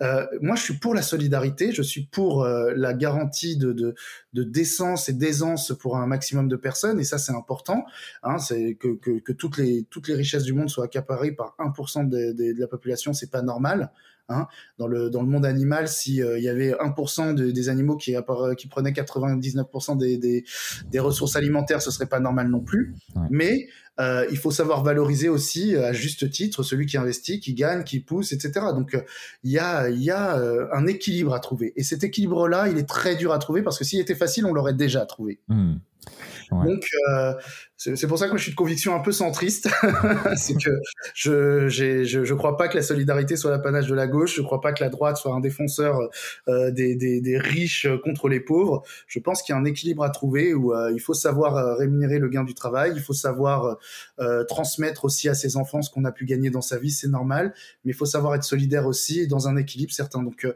euh, moi, je suis pour la solidarité, je suis pour la garantie de, de, de, décence et d'aisance pour un maximum de personnes, et ça, c'est important. Hein, c'est que, que, que, toutes, les, toutes les richesses du monde soient accaparées par 1% de, de, de la population, c'est pas normal. Hein. Dans, le, dans le monde animal, s'il euh, y avait 1% des animaux qui, qui prenaient 99% des, des, des, ressources alimentaires, ce serait pas normal non plus. Mais euh, il faut savoir valoriser aussi à juste titre celui qui investit, qui gagne, qui pousse, etc. Donc euh, il y a, y a un équilibre à trouver. Et cet équilibre-là, il est très dur à trouver parce que s'il était facile, on l'aurait déjà trouvé. Mmh. Donc, euh, c'est pour ça que je suis de conviction un peu centriste. c'est que je, je, je crois pas que la solidarité soit l'apanage de la gauche. Je crois pas que la droite soit un défenseur euh, des, des, des, riches contre les pauvres. Je pense qu'il y a un équilibre à trouver où euh, il faut savoir euh, rémunérer le gain du travail. Il faut savoir euh, transmettre aussi à ses enfants ce qu'on a pu gagner dans sa vie. C'est normal. Mais il faut savoir être solidaire aussi dans un équilibre certain. Donc,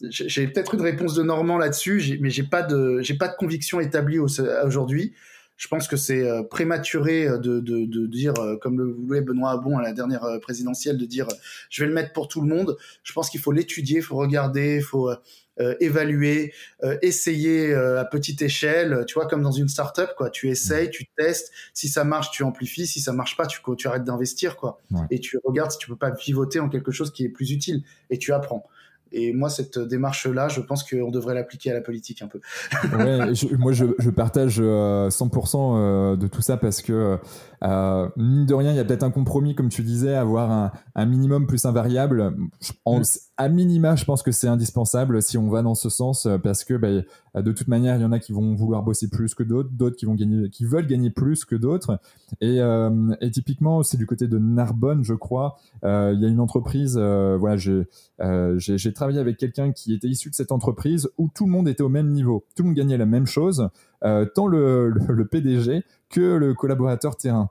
j'ai peut-être une réponse de Normand là-dessus, mais j'ai pas de j'ai pas de conviction établie aujourd'hui. Je pense que c'est euh, prématuré euh, de, de, de, dire, euh, comme le voulait Benoît Abon à la dernière présidentielle, de dire je vais le mettre pour tout le monde. Je pense qu'il faut l'étudier, il faut regarder, il faut évaluer, essayer à petite échelle, tu vois, comme dans une startup, quoi. Tu essayes, tu testes. Si ça marche, tu amplifies. Si ça marche pas, tu, tu arrêtes d'investir, quoi. Et tu regardes si tu peux pas pivoter en quelque chose qui est plus utile et tu apprends. Et moi, cette démarche-là, je pense qu'on devrait l'appliquer à la politique un peu. moi, je, partage 100% euh, euh, de tout ça parce que, euh, mine de rien, il y a peut-être un compromis, comme tu disais, avoir un, minimum plus un variable. Mm. À minima, je pense que c'est indispensable si on va dans ce sens, euh, parce que bah, de toute manière, il y en a qui vont vouloir bosser plus que d'autres, d'autres qui vont gagner, qui veulent gagner plus que d'autres. Et, euh, typiquement, c'est du côté de Narbonne, je crois. Euh, il y a une entreprise, euh, voilà, j'ai euh, travaillé avec quelqu'un qui était issu de cette entreprise où tout le monde était au même niveau, tout le monde gagnait la même chose, tant le, PDG que le collaborateur terrain.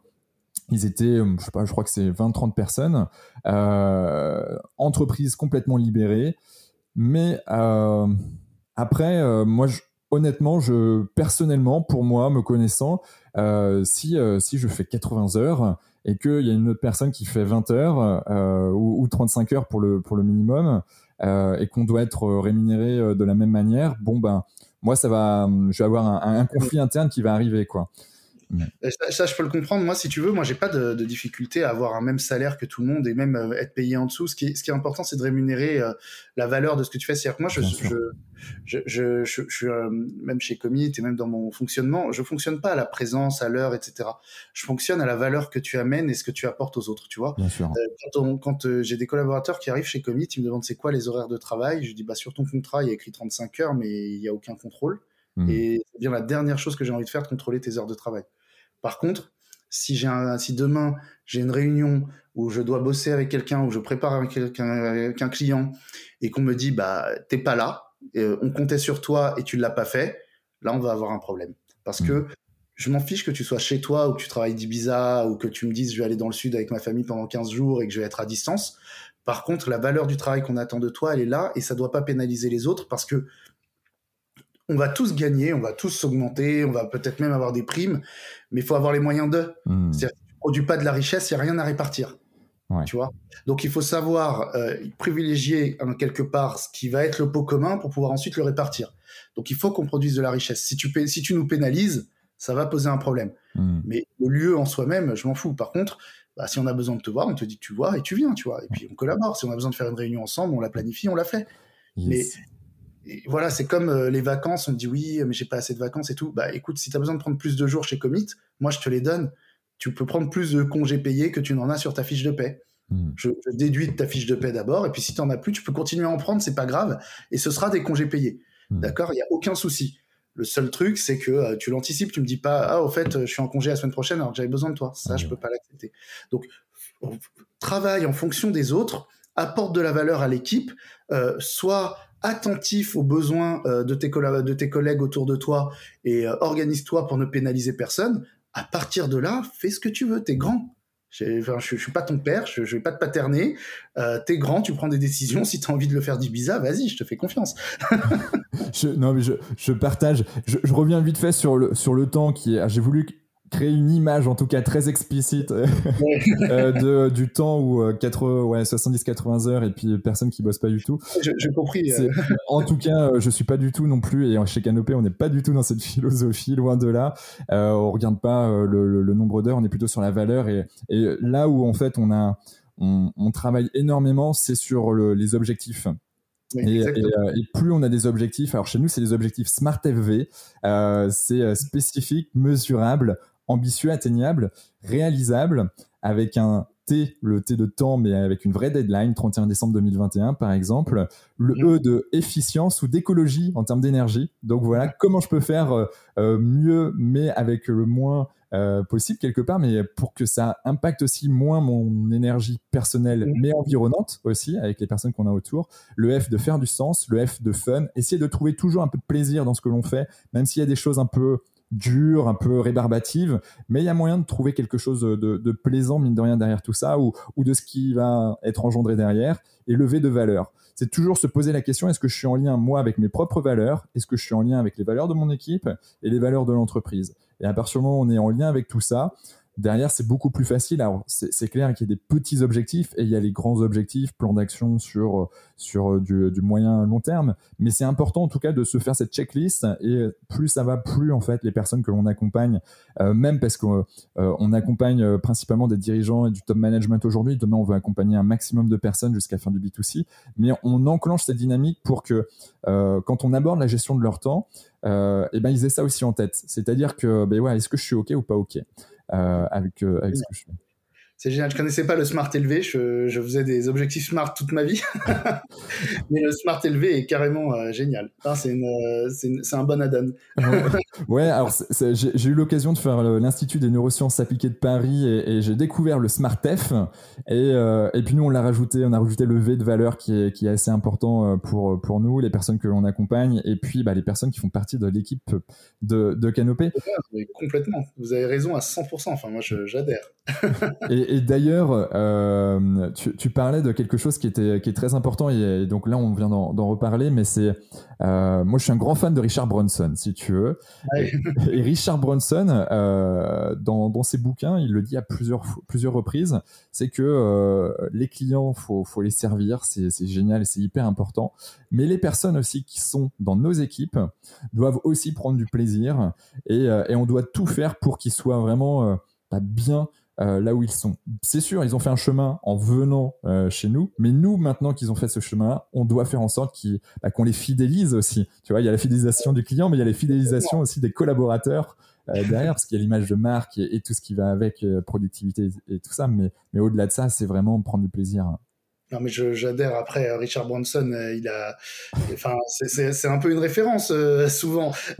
Ils étaient, euh, je sais pas, je crois que c'est 20-30 personnes, euh, entreprise complètement libérée. Mais euh, après, euh, moi, honnêtement, je personnellement, pour moi, me connaissant, euh, si si je fais 80 heures et qu'il y a une autre personne qui fait 20 heures ou, ou, 35 heures pour le pour le minimum et qu'on doit être rémunéré de la même manière, bon ben moi ça va, je vais avoir un, un conflit interne qui va arriver quoi. Ça, je peux le comprendre. Moi, si tu veux, moi, j'ai pas de, de, difficulté à avoir un même salaire que tout le monde et même euh, être payé en dessous. Ce qui est, ce qui est important, c'est de rémunérer euh, la valeur de ce que tu fais. C'est-à-dire que moi, je, je, je, je, suis euh, même chez Commit et même dans mon fonctionnement, je fonctionne pas à la présence, à l'heure, etc. Je fonctionne à la valeur que tu amènes et ce que tu apportes aux autres. Tu vois. Bien sûr. quand, quand j'ai des collaborateurs qui arrivent chez Commit, ils me demandent c'est quoi les horaires de travail. Je dis bah sur ton contrat, il y a écrit 35 heures, mais il y a aucun contrôle. Mmh. Et c'est bien la dernière chose que j'ai envie de faire, de contrôler tes heures de travail. Par contre, si j'ai si demain j'ai une réunion où je dois bosser avec quelqu'un, où je prépare avec, avec un client et qu'on me dit bah t'es pas là, euh, on comptait sur toi et tu l'as pas fait, là on va avoir un problème parce mmh. que je m'en fiche que tu sois chez toi ou que tu travailles d'Ibiza ou que tu me dises je vais aller dans le sud avec ma famille pendant 15 jours et que je vais être à distance. Par contre, la valeur du travail qu'on attend de toi, elle est là et ça doit pas pénaliser les autres parce que on va tous gagner, on va tous s'augmenter, on va peut-être même avoir des primes, mais il faut avoir les moyens d'eux. Mmh. C'est-à-dire que tu produis pas de la richesse, il n'y a rien à répartir. Ouais. Tu vois? Donc il faut savoir euh, privilégier en quelque part ce qui va être le pot commun pour pouvoir ensuite le répartir. Donc il faut qu'on produise de la richesse. Si tu, si tu nous pénalises, ça va poser un problème. Mmh. Mais le lieu en soi-même, je m'en fous. Par contre, bah, si on a besoin de te voir, on te dit que tu vois et tu viens, tu vois. Et puis on collabore. Si on a besoin de faire une réunion ensemble, on la planifie, on la fait. Yes. Mais voilà, c'est comme euh, les vacances, on dit oui, mais j'ai pas assez de vacances et tout. Bah écoute, si tu as besoin de prendre plus de jours chez Commit, moi je te les donne. Tu peux prendre plus de congés payés que tu n'en as sur ta fiche de paie. Mmh. Je, je, déduis de ta fiche de paie d'abord, et puis si tu n'en as plus, tu peux continuer à en prendre, c'est pas grave, et ce sera des congés payés. Mmh. D'accord? Il n'y a aucun souci. Le seul truc, c'est que euh, tu l'anticipes, tu me dis pas, ah, au fait, je suis en congé la semaine prochaine, alors j'avais besoin de toi. Ça, mmh. je peux pas l'accepter. Donc, travaille en fonction des autres, apporte de la valeur à l'équipe, euh, soit attentif aux besoins euh, de, tes collègues autour de toi et euh, organise-toi pour ne pénaliser personne, à partir de là, fais ce que tu veux, t'es grand. Je, je suis pas ton père, je, je vais pas te paterner. Euh, t'es grand, tu prends des décisions. Si t'as envie de le faire d'Ibiza, vas-y, je te fais confiance. je, non, mais je, je partage. Je, reviens vite fait sur le sur le temps qui est. J'ai voulu créer une image en tout cas très explicite euh, de, du temps où euh, ouais, 70-80 heures et puis personne qui bosse pas du tout. J'ai compris. Euh. En tout cas, je suis pas du tout non plus, et chez Canopé, on n'est pas du tout dans cette philosophie, loin de là. Euh, on regarde pas le, le, le nombre d'heures, on est plutôt sur la valeur. Et, et là où en fait on a on, on travaille énormément, c'est sur le, les objectifs. Et, et, et, plus on a des objectifs, alors chez nous c'est des objectifs Smart FV, euh, c'est spécifique, mesurable, ambitieux, atteignable, réalisable, avec un T, le T de temps, mais avec une vraie deadline, 31 décembre 2021 par exemple, le E de efficience ou d'écologie en termes d'énergie. Donc voilà, comment je peux faire euh, euh, mieux, mais avec le moins euh, possible quelque part, mais pour que ça impacte aussi moins mon énergie personnelle, mais environnante aussi, avec les personnes qu'on a autour. Le F de faire du sens, le F de fun, essayer de trouver toujours un peu de plaisir dans ce que l'on fait, même s'il y a des choses un peu dure, un peu rébarbative, mais il y a moyen de trouver quelque chose de, plaisant, mine de rien, derrière tout ça, ou, ou de ce qui va être engendré derrière, et lever de valeur. C'est toujours se poser la question, est-ce que je suis en lien, moi, avec mes propres valeurs? Est-ce que je suis en lien avec les valeurs de mon équipe et les valeurs de l'entreprise? Et à partir du moment où on est en lien avec tout ça, Derrière, c'est beaucoup plus facile. Alors, c'est clair qu'il y a des petits objectifs et il y a les grands objectifs, plan d'action sur sur du, du, moyen long terme. Mais c'est important en tout cas de se faire cette checklist et plus ça va, plus en fait les personnes que l'on accompagne, euh, même parce qu'on euh, accompagne euh, principalement des dirigeants et du top management aujourd'hui. Demain, on veut accompagner un maximum de personnes jusqu'à fin du B2C. Mais on enclenche cette dynamique pour que euh, quand on aborde la gestion de leur temps, euh, et ben ils aient ça aussi en tête. C'est-à-dire que ben ouais, est-ce que je suis ok ou pas ok? euh, avec, euh, avec ce que je fais. C'est génial. Je connaissais pas le Smart élevé. Je, je, faisais des objectifs Smart toute ma vie. Mais le Smart élevé est carrément euh, génial. c'est un bon add-on. ouais, alors j'ai eu l'occasion de faire l'Institut des neurosciences appliquées de Paris et, j'ai découvert le Smart F. Et, euh, et puis nous, on l'a rajouté, on a rajouté le V de valeur qui est, qui est assez important euh, pour, pour nous, les personnes que l'on accompagne, et puis bah, les personnes qui font partie de l'équipe de, de Canopé. Complètement. Vous avez raison à 100%. Enfin, moi, j'adhère. et, et d'ailleurs, euh, tu, tu, parlais de quelque chose qui, était, qui est très important, et, donc là, on vient d'en reparler, mais c'est. Euh, moi, je suis un grand fan de Richard Bronson, si tu veux. Et, Richard Bronson, euh, dans, dans, ses bouquins, il le dit à plusieurs, plusieurs reprises c'est que les clients, faut, faut les servir, c'est génial, c'est hyper important. Mais les personnes aussi qui sont dans nos équipes doivent aussi prendre du plaisir et, et on doit tout faire pour qu'ils soient vraiment bah, bien euh, là où ils sont. C'est sûr, ils ont fait un chemin en venant euh, chez nous, mais nous, maintenant qu'ils ont fait ce chemin-là, on doit faire en sorte bah, qu'on les fidélise aussi. Tu vois, il y a la fidélisation du client, mais il y a la fidélisation aussi des collaborateurs euh, derrière, parce qu'il y a l'image de marque et, tout ce qui va avec productivité et, tout ça. Mais, mais au-delà de ça, c'est vraiment prendre du plaisir. Non, mais j'adhère. Après, Richard Branson, il a, enfin, c'est un peu une référence souvent.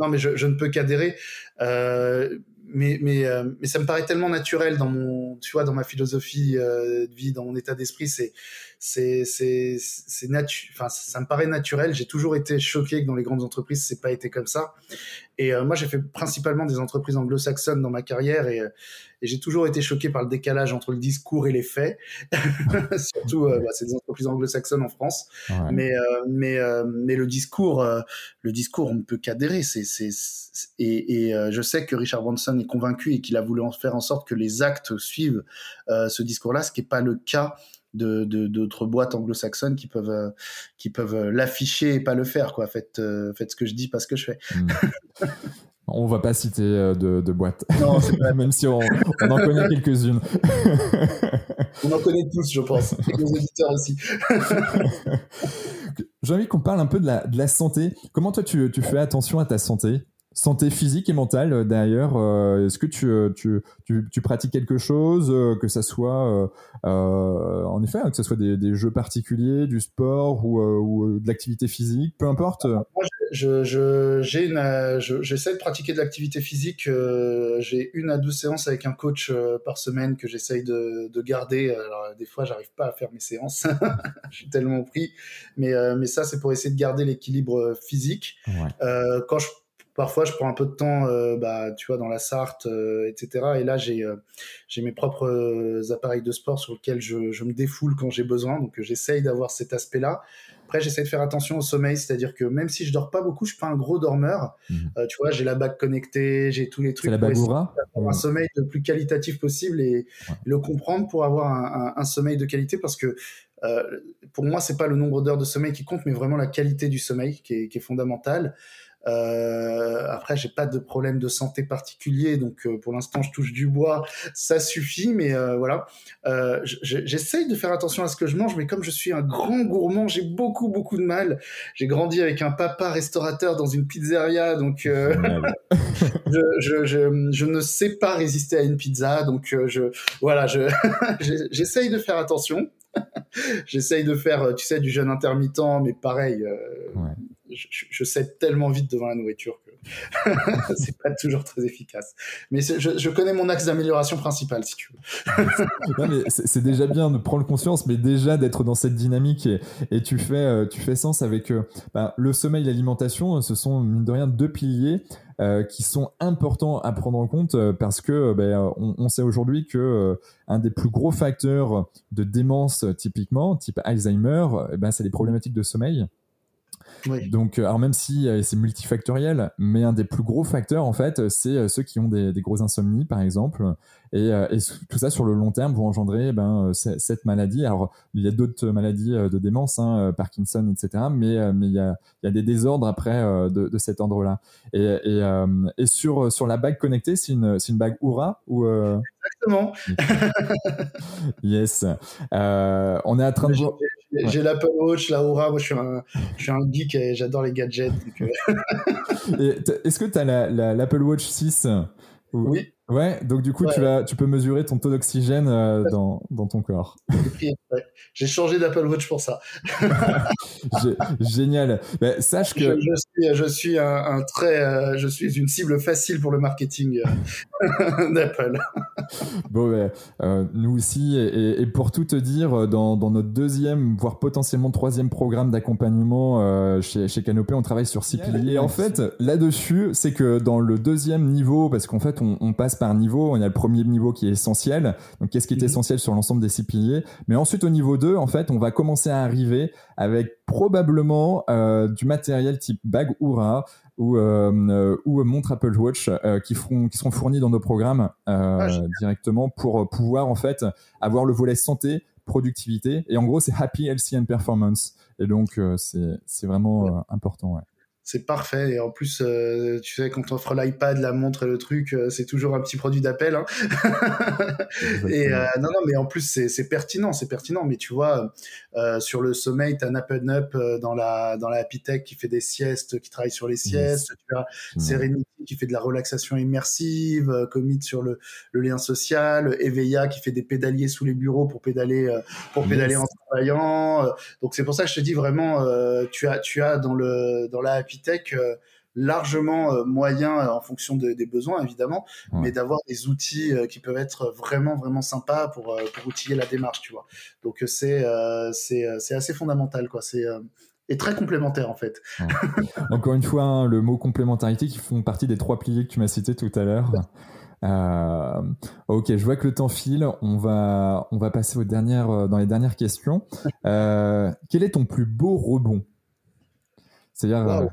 non, mais je, je ne peux qu'adhérer. Euh, mais, mais, euh, mais ça me paraît tellement naturel dans mon, tu vois, dans ma philosophie euh, de vie, dans mon état d'esprit, c'est, c'est, c'est, c'est enfin, ça me paraît naturel. J'ai toujours été choqué que dans les grandes entreprises, c'est pas été comme ça. Et euh, moi, j'ai fait principalement des entreprises anglo-saxonnes dans ma carrière et, et j'ai toujours été choqué par le décalage entre le discours et les faits. Surtout, bah, c'est des entreprises anglo-saxonnes en France. Mais, mais, mais le discours, le discours, on ne peut qu'adhérer. C'est, c'est, et, et je sais que Richard Branson est convaincu et qu'il a voulu en faire en sorte que les actes suivent euh, ce discours-là, ce qui n'est pas le cas de d'autres boîtes anglo-saxonnes qui peuvent euh, qui peuvent euh, l'afficher et pas le faire quoi faites faites ce que je dis pas ce que je fais hmm. On va pas citer de, de boîtes, non, même si on, on en connaît quelques-unes. on en connaît tous, je pense, et nos éditeurs aussi. J'ai envie qu'on parle un peu de la, de la santé. Comment toi tu, tu fais attention à ta santé? Santé physique et mentale euh, d'ailleurs euh, est-ce que tu, euh, tu, tu, tu, pratiques quelque chose que ça soit euh, en effet que ça soit des, des, jeux particuliers du sport ou, ou de l'activité physique peu importe. Moi je, je, j'ai une j'essaie de pratiquer de l'activité physique j'ai une à deux séances avec un coach par semaine que j'essaye de, de, garder. Alors des fois j'arrive pas à faire mes séances. Je suis tellement pris. Mais mais ça c'est pour essayer de garder l'équilibre physique. Ouais. quand je Parfois, je prends un peu de temps, euh, bah, tu vois, dans la Sarthe, euh, etc. Et là, j'ai euh, j'ai mes propres euh, appareils de sport sur lesquels je, je me défoule quand j'ai besoin. Donc, j'essaye d'avoir cet aspect-là. Après, j'essaie de faire attention au sommeil, c'est-à-dire que même si je dors pas beaucoup, je suis pas un gros dormeur. Mhm. tu vois, j'ai la bague connectée, j'ai tous les trucs la pour avoir un sommeil le plus qualitatif possible et le comprendre pour avoir un, un, un, sommeil de qualité parce que pour moi, c'est pas le nombre d'heures de sommeil qui compte, mais vraiment la qualité du sommeil qui est, qui est fondamentale. Euh, après, j'ai pas de problème de santé particulier, donc euh, pour l'instant, je touche du bois, ça suffit. Mais euh, voilà, euh, j'essaye de faire attention à ce que je mange, mais comme je suis un grand gourmand, j'ai beaucoup beaucoup de mal. J'ai grandi avec un papa restaurateur dans une pizzeria, donc euh, je, je, je, je, ne sais pas résister à une pizza, donc je voilà, j'essaye de faire attention. j'essaye de faire, tu sais, du jeûne intermittent, mais pareil. Ouais je, je cède tellement vite devant la nourriture que c'est pas toujours très efficace. Mais je, connais mon axe d'amélioration principal, si tu veux. c'est déjà bien de prendre conscience, mais déjà d'être dans cette dynamique et, tu fais euh, tu fais sens avec euh, bah, le sommeil, et l'alimentation. Ce sont mine de rien deux piliers. Euh, qui sont importants à prendre en compte euh, parce que ben, on, sait aujourd'hui que un des plus gros facteurs de démence typiquement type Alzheimer ben, c'est les problématiques de sommeil donc, euh, alors même si euh, c'est multifactoriel, mais un des plus gros facteurs en fait, c'est euh, ceux qui ont des, des gros insomnies par exemple, et, et, tout ça sur le long terme vont engendrer ben, cette maladie. Alors il y a d'autres maladies de démence, hein, Parkinson, etc. Mais mais il y a, il y a des désordres après de, de cet ordre-là. Et, et, et, sur sur la bague connectée, c'est une c'est une bague Oura ou Exactement. yes. on est à train de J'ai l'Apple Watch, la Aura. Moi, je suis un, je suis un geek et j'adore les gadgets. Euh. Est-ce que tu as l'Apple Watch 6 Oui. Ouais, donc du coup, tu, vas, tu peux mesurer ton taux d'oxygène euh, dans, dans, ton corps. J'ai changé d'Apple Watch pour ça. Génial. Bah, sache que je, suis, je suis un, très, euh, je suis une cible facile pour le marketing euh, d'Apple. bon, bah, nous aussi, et, pour tout te dire, dans, dans, notre deuxième, voire potentiellement troisième programme d'accompagnement chez, chez Canopé, on travaille sur six piliers. Et en fait, là-dessus, c'est que dans le deuxième niveau, parce qu'en fait, on, on passe par niveau. On a le premier niveau qui est essentiel. Donc, qu'est-ce qui est mhm. essentiel sur l'ensemble des six piliers? Mais ensuite, au niveau 2, en fait, on va commencer à arriver avec probablement euh, du matériel type bag Oura ou, euh, ou montre Apple Watch euh, qui, feront, qui seront fournis dans nos programmes ah, directement pour pouvoir, en fait, avoir le volet santé, productivité. Et en gros, c'est Happy, Healthy and Performance. Et donc, c'est vraiment important. Ouais c'est parfait. Et en plus, euh, tu sais, quand on offre l'iPad, la montre et le truc, euh, c'est toujours un petit produit d'appel. Hein. et euh, non, non, mais en plus, c'est pertinent, c'est pertinent. Mais tu vois, sur le sommeil, tu as un Up Up dans la, dans la Happy Tech qui fait des siestes, qui travaille sur les siestes. Tu as Serenity qui fait de la relaxation immersive, Commit sur le, le, lien social, Eveilla qui fait des pédaliers sous les bureaux pour pédaler, pour pédaler en travaillant. Donc c'est pour ça que je te dis vraiment, tu as, tu as dans le, dans la Happy Tech euh, largement euh, moyen euh, en fonction des besoins évidemment, mais d'avoir des outils qui peuvent être vraiment vraiment sympas pour, pour outiller la démarche, tu vois. Donc c'est c'est assez fondamental quoi. C'est et très complémentaire en fait. Encore une fois, hein, le mot complémentarité qui font partie des trois piliers que tu m'as cités tout à l'heure. ok, je vois que le temps file. On va, on va passer aux dernières, dans les dernières questions. quel est ton plus beau rebond? C'est-à-dire,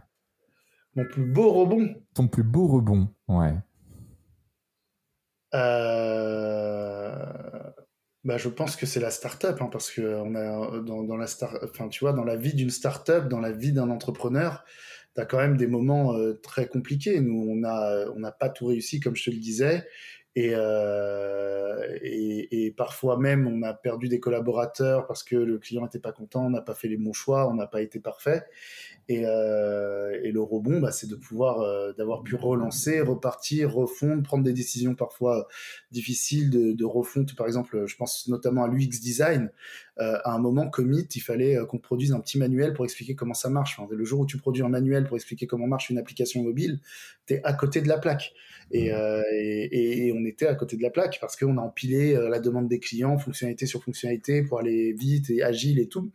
mon plus beau rebond. Ton plus beau rebond, ouais. Euh, bah, je pense que c'est la start-up, hein, parce que on a dans, la star... enfin, tu vois, dans la vie d'une start-up, dans la vie d'un entrepreneur, tu as quand même des moments euh, très compliqués. Nous, on a, on n'a pas tout réussi, comme je te le disais. Et, euh, et, et, parfois même, on a perdu des collaborateurs parce que le client n'était pas content, on n'a pas fait les bons choix, on n'a pas été parfait. Et, euh, et, le rebond, bah, c'est de pouvoir, euh, d'avoir pu relancer, repartir, refondre, prendre des décisions parfois difficiles de, de refonte. Par exemple, je pense notamment à l'UX design. Euh, à un moment, commit, il fallait euh, qu'on produise un petit manuel pour expliquer comment ça marche. Enfin, le jour où tu produis un manuel pour expliquer comment marche une application mobile, tu es à côté de la plaque. Et, mmh. euh, et, et, on était à côté de la plaque parce qu'on a empilé la demande des clients, fonctionnalité sur fonctionnalité, pour aller vite et agile et tout.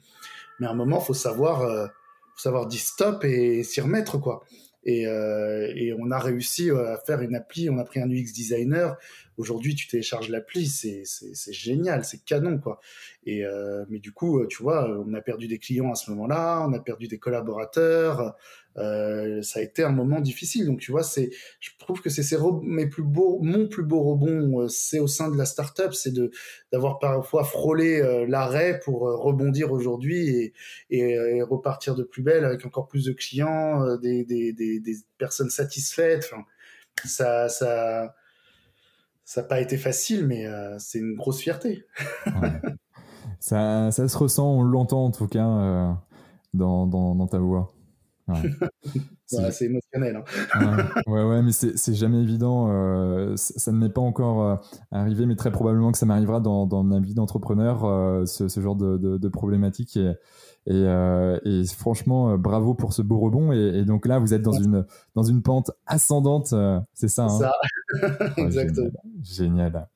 Mais à un moment, faut savoir faut savoir dire stop et s'y remettre, quoi. Et, euh, et, on a réussi euh, à faire une appli, on a pris un UX designer. Aujourd'hui, tu télécharges l'appli, c'est génial, c'est canon, quoi. Et euh, mais du coup, tu vois, on a perdu des clients à ce moment-là, on a perdu des collaborateurs, euh, ça a été un moment difficile. Donc tu vois, c'est, je trouve que c'est mes plus beaux, mon plus beau rebond, euh, c'est au sein de la startup, c'est de d'avoir parfois frôlé euh, l'arrêt pour rebondir aujourd'hui et, repartir de plus belle avec encore plus de clients, des, personnes satisfaites. Ça ça ça n'a pas été facile, mais c'est une grosse fierté. ça, ça se ressent, on l'entend en tout cas dans, dans, dans ta voix. c'est émotionnel. Hein. ouais, ouais, mais c'est jamais évident. Euh, ça ne m'est pas encore euh, arrivé, mais très probablement que ça m'arrivera dans, dans, ma vie d'entrepreneur, euh, ce, ce, genre de, de, de problématique. Et, et, et, franchement, bravo pour ce beau rebond. Et, donc là, vous êtes dans une, dans une pente ascendante, c'est ça, hein ça. Exactement. génial.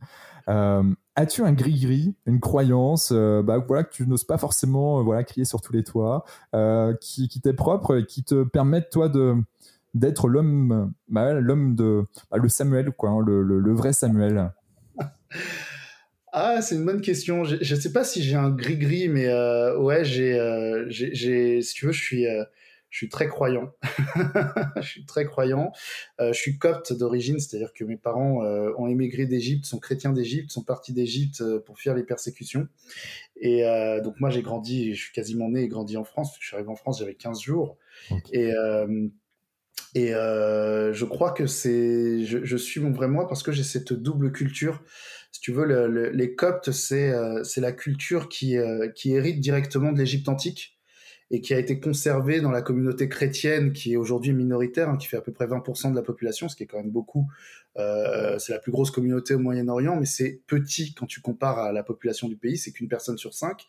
génial. As-tu un gris-gris, une croyance euh, bah, voilà, que tu n'oses pas forcément euh, voilà, crier sur tous les toits, euh, qui, qui t'est propre et qui te permettent, toi, de, d'être l'homme, bah, l'homme de. Bah, le Samuel, quoi, hein, le, le, vrai Samuel? Ah, c'est une bonne question. Je ne sais pas si j'ai un gris-gris, mais ouais, j'ai, j'ai, si tu veux, je suis je suis très croyant. je suis très croyant. Euh, je suis copte d'origine, c'est-à-dire que mes parents euh, ont émigré d'Égypte, sont chrétiens d'Égypte, sont partis d'Égypte euh, pour fuir les persécutions. Et donc moi j'ai grandi, je suis quasiment né et grandi en France. Je suis arrivé en France, j'avais 15 jours. Et euh, et je crois que c'est, je, je, suis mon vrai moi parce que j'ai cette double culture. Si tu veux, le, le, les Coptes, c'est c'est la culture qui qui hérite directement de l'Égypte antique et qui a été conservé dans la communauté chrétienne qui est aujourd'hui minoritaire, hein, qui fait à peu près 20% de la population, ce qui est quand même beaucoup euh, c'est la plus grosse communauté au Moyen-Orient, mais c'est petit quand tu compares à la population du pays. C'est qu'une personne sur cinq.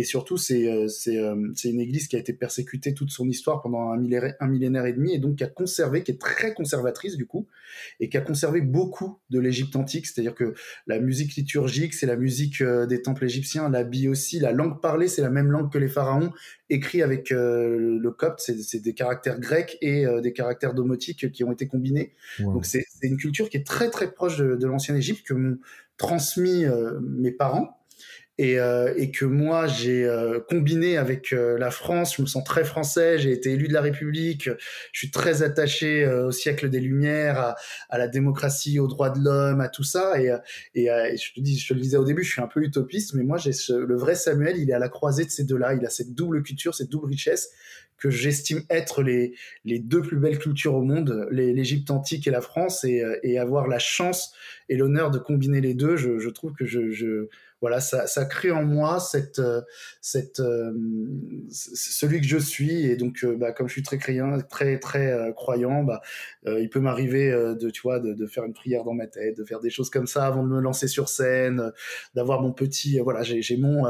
Et surtout, c'est euh, euh, c'est une église qui a été persécutée toute son histoire pendant un millénaire, un millénaire et demi, et donc qui a conservé, qui est très conservatrice du coup, et qui a conservé beaucoup de l'Égypte antique. C'est-à-dire que la musique liturgique, c'est la musique des temples égyptiens, l'habit aussi, la langue parlée, c'est la même langue que les pharaons, écrit avec le copte, c'est des caractères grecs et des caractères domotiques qui ont été combinés. Donc c'est une culture qui est très très proche de, de l'ancienne Égypte que m'ont transmis euh, mes parents et, euh, et, que moi j'ai euh, combiné avec la France. Je me sens très français. J'ai été élu de la République. Je suis très attaché au siècle des Lumières, à, à, la démocratie, aux droits de l'homme, à tout ça. Et, et, je te dis, je te le disais au début, je suis un peu utopiste, mais moi j'ai le vrai Samuel. Il est à la croisée de ces deux-là. Il a cette double culture, cette double richesse que j'estime être les, les deux plus belles cultures au monde, l'Égypte antique et la France, et, et, avoir la chance et l'honneur de combiner les deux, je, je trouve que je, je, voilà, ça, ça crée en moi cette, euh, cette, euh, celui que je suis. Et donc, euh, bah, comme je suis très croyant, très très croyant, bah, il peut m'arriver de, tu vois, de, de, faire une prière dans ma tête, de faire des choses comme ça avant de me lancer sur scène, d'avoir mon petit, voilà, j'ai mon,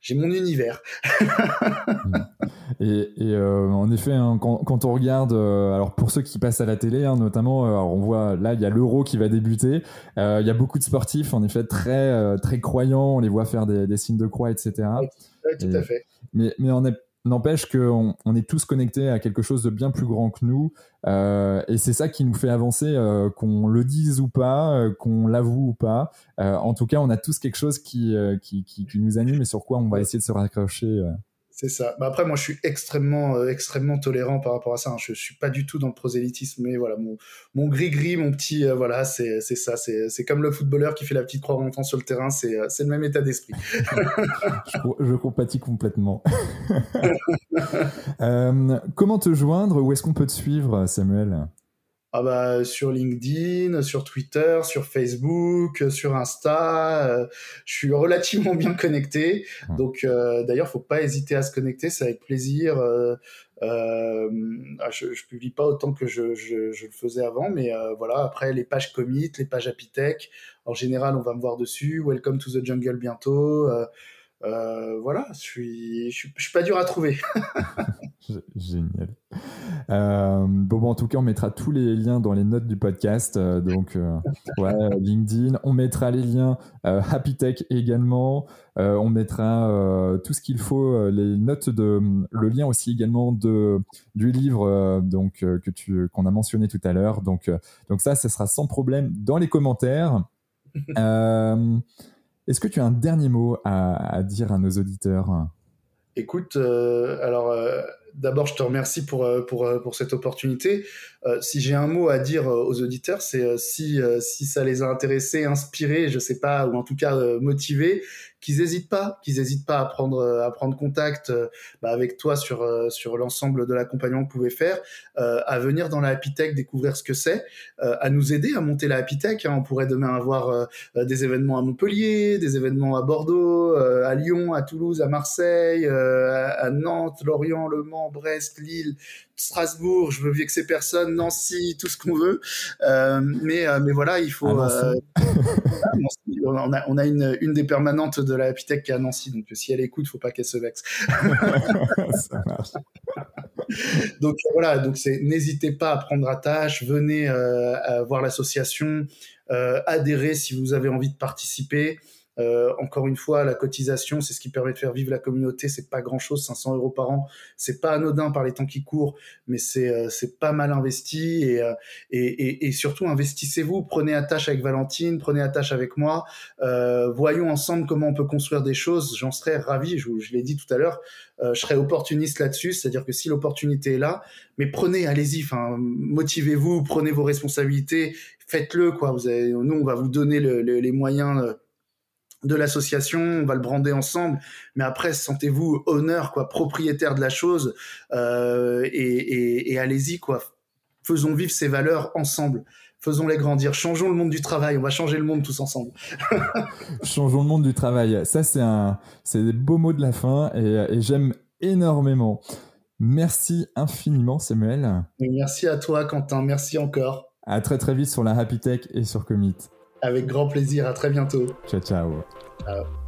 j'ai mon univers. et, et en effet, hein, quand, quand, on regarde, alors pour ceux qui passent à la télé, hein, notamment, alors on voit là, il y a l'Euro qui va débuter. Il y a beaucoup de sportifs, en effet, très très croyants on les voit faire des, signes de croix, etc. tout à fait. Mais, mais on n'empêche qu'on on est tous connectés à quelque chose de bien plus grand que nous. Euh, et c'est ça qui nous fait avancer, euh, qu'on le dise ou pas, euh, qu'on l'avoue ou pas. en tout cas, on a tous quelque chose qui, qui, qui, qui, nous anime et sur quoi on va essayer de se raccrocher. C'est ça. Bah après, moi, je suis extrêmement, euh, extrêmement tolérant par rapport à ça. Hein. Je suis pas du tout dans le prosélytisme, mais voilà, mon, mon gris-gris, mon petit, euh, voilà, c'est, c'est ça. C'est, comme le footballeur qui fait la petite croix en sur le terrain. C'est, euh, c'est le même état d'esprit. je, je, compatis complètement. comment te joindre? Où est-ce qu'on peut te suivre, Samuel? Ah bah, sur LinkedIn, sur Twitter, sur Facebook, sur Insta. Euh, je suis relativement bien connecté. Donc euh, d'ailleurs, faut pas hésiter à se connecter, c'est avec plaisir. Euh, euh ah, je, je publie pas autant que je, je, je le faisais avant, mais euh, voilà. Après, les pages commit, les pages Apitech, en général, on va me voir dessus. Welcome to the jungle bientôt. Euh, voilà, je suis, je suis, pas dur à trouver. Génial. Euh, bon, en tout cas, on mettra tous les liens dans les notes du podcast. Euh, donc, ouais, LinkedIn. On mettra les liens Happy Tech également. on mettra tout ce qu'il faut, les notes de, le lien aussi également de du livre donc que tu qu'on a mentionné tout à l'heure. Donc, donc ça, ce sera sans problème dans les commentaires. Est-ce que tu as un dernier mot à, dire à nos auditeurs? Écoute, euh, alors euh, d'abord, je te remercie pour, euh, cette opportunité. si j'ai un mot à dire aux auditeurs, c'est si, ça les a intéressés, inspirés, je sais pas, ou en tout cas motivés, qu'ils hésitent pas, qu'ils hésitent pas à prendre à prendre contact euh, bah, avec toi sur euh, sur l'ensemble de l'accompagnement que vous pouvez faire, euh, à venir dans la Happy Tech découvrir ce que c'est, à nous aider à monter la Happy Tech. Hein. On pourrait demain avoir des événements à Montpellier, des événements à Bordeaux, à Lyon, à Toulouse, à Marseille, à Nantes, Lorient, Le Mans, Brest, Lille, Strasbourg, je veux vexer personne, Nancy, tout ce qu'on veut. Euh, mais, euh, mais voilà, il faut. Euh, on a, on a une, une, des permanentes de la Epitech qui est à Nancy, donc si elle écoute, faut pas qu'elle se vexe. Ça marche. donc voilà, donc c'est n'hésitez pas à prendre attache, venez à voir l'association, adhérez si vous avez envie de participer. Euh, encore une fois, la cotisation, c'est ce qui permet de faire vivre la communauté. C'est pas grand chose, 500 euros par an. C'est pas anodin par les temps qui courent, mais c'est euh, c'est pas mal investi et, euh, et, et, et, surtout investissez-vous. Prenez attache avec Valentine, prenez attache avec moi. Euh, voyons ensemble comment on peut construire des choses. J'en serais ravi. Je, je l'ai dit tout à l'heure. je serais opportuniste là-dessus, c'est-à-dire que si l'opportunité est là, mais prenez, allez-y. Enfin, motivez-vous, prenez vos responsabilités, faites-le. Quoi. Vous avez, nous, on va vous donner le, les moyens de l'association, on va le brander ensemble, mais après sentez-vous honneur quoi, propriétaire de la chose euh, et, et, allez-y quoi. Faisons vivre ces valeurs ensemble. Faisons-les grandir. Changeons le monde du travail. On va changer le monde tous ensemble. Changeons le monde du travail. Ça, c'est un, c'est des beaux mots de la fin et, et j'aime énormément. Merci infiniment, Samuel. Merci à toi, Quentin. Merci encore. À très très vite sur la Happy Tech et sur Commit. Avec grand plaisir. À très bientôt. Ciao, ciao. Ciao.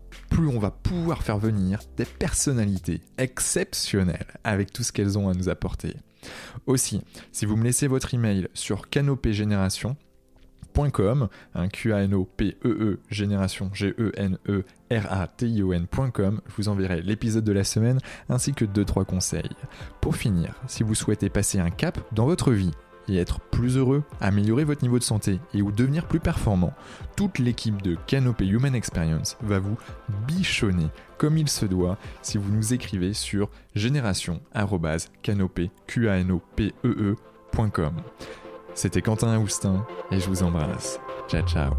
plus on va pouvoir faire venir des personnalités exceptionnelles avec tout ce qu'elles ont à nous apporter. Aussi, si vous me laissez votre email sur canopégénération.com, un Q A N O P E E génération G E N E R A T I O N.com, je vous enverrai l'épisode de la semaine ainsi que 2 3 conseils. Pour finir, si vous souhaitez passer un cap dans votre vie et être plus heureux, améliorer votre niveau de santé et ou devenir plus performant, toute l'équipe de Canopé Human Experience va vous bichonner comme il se doit si vous nous écrivez sur génération@canopé.com. C'était Quentin Aoustin et je vous embrasse. Ciao ciao.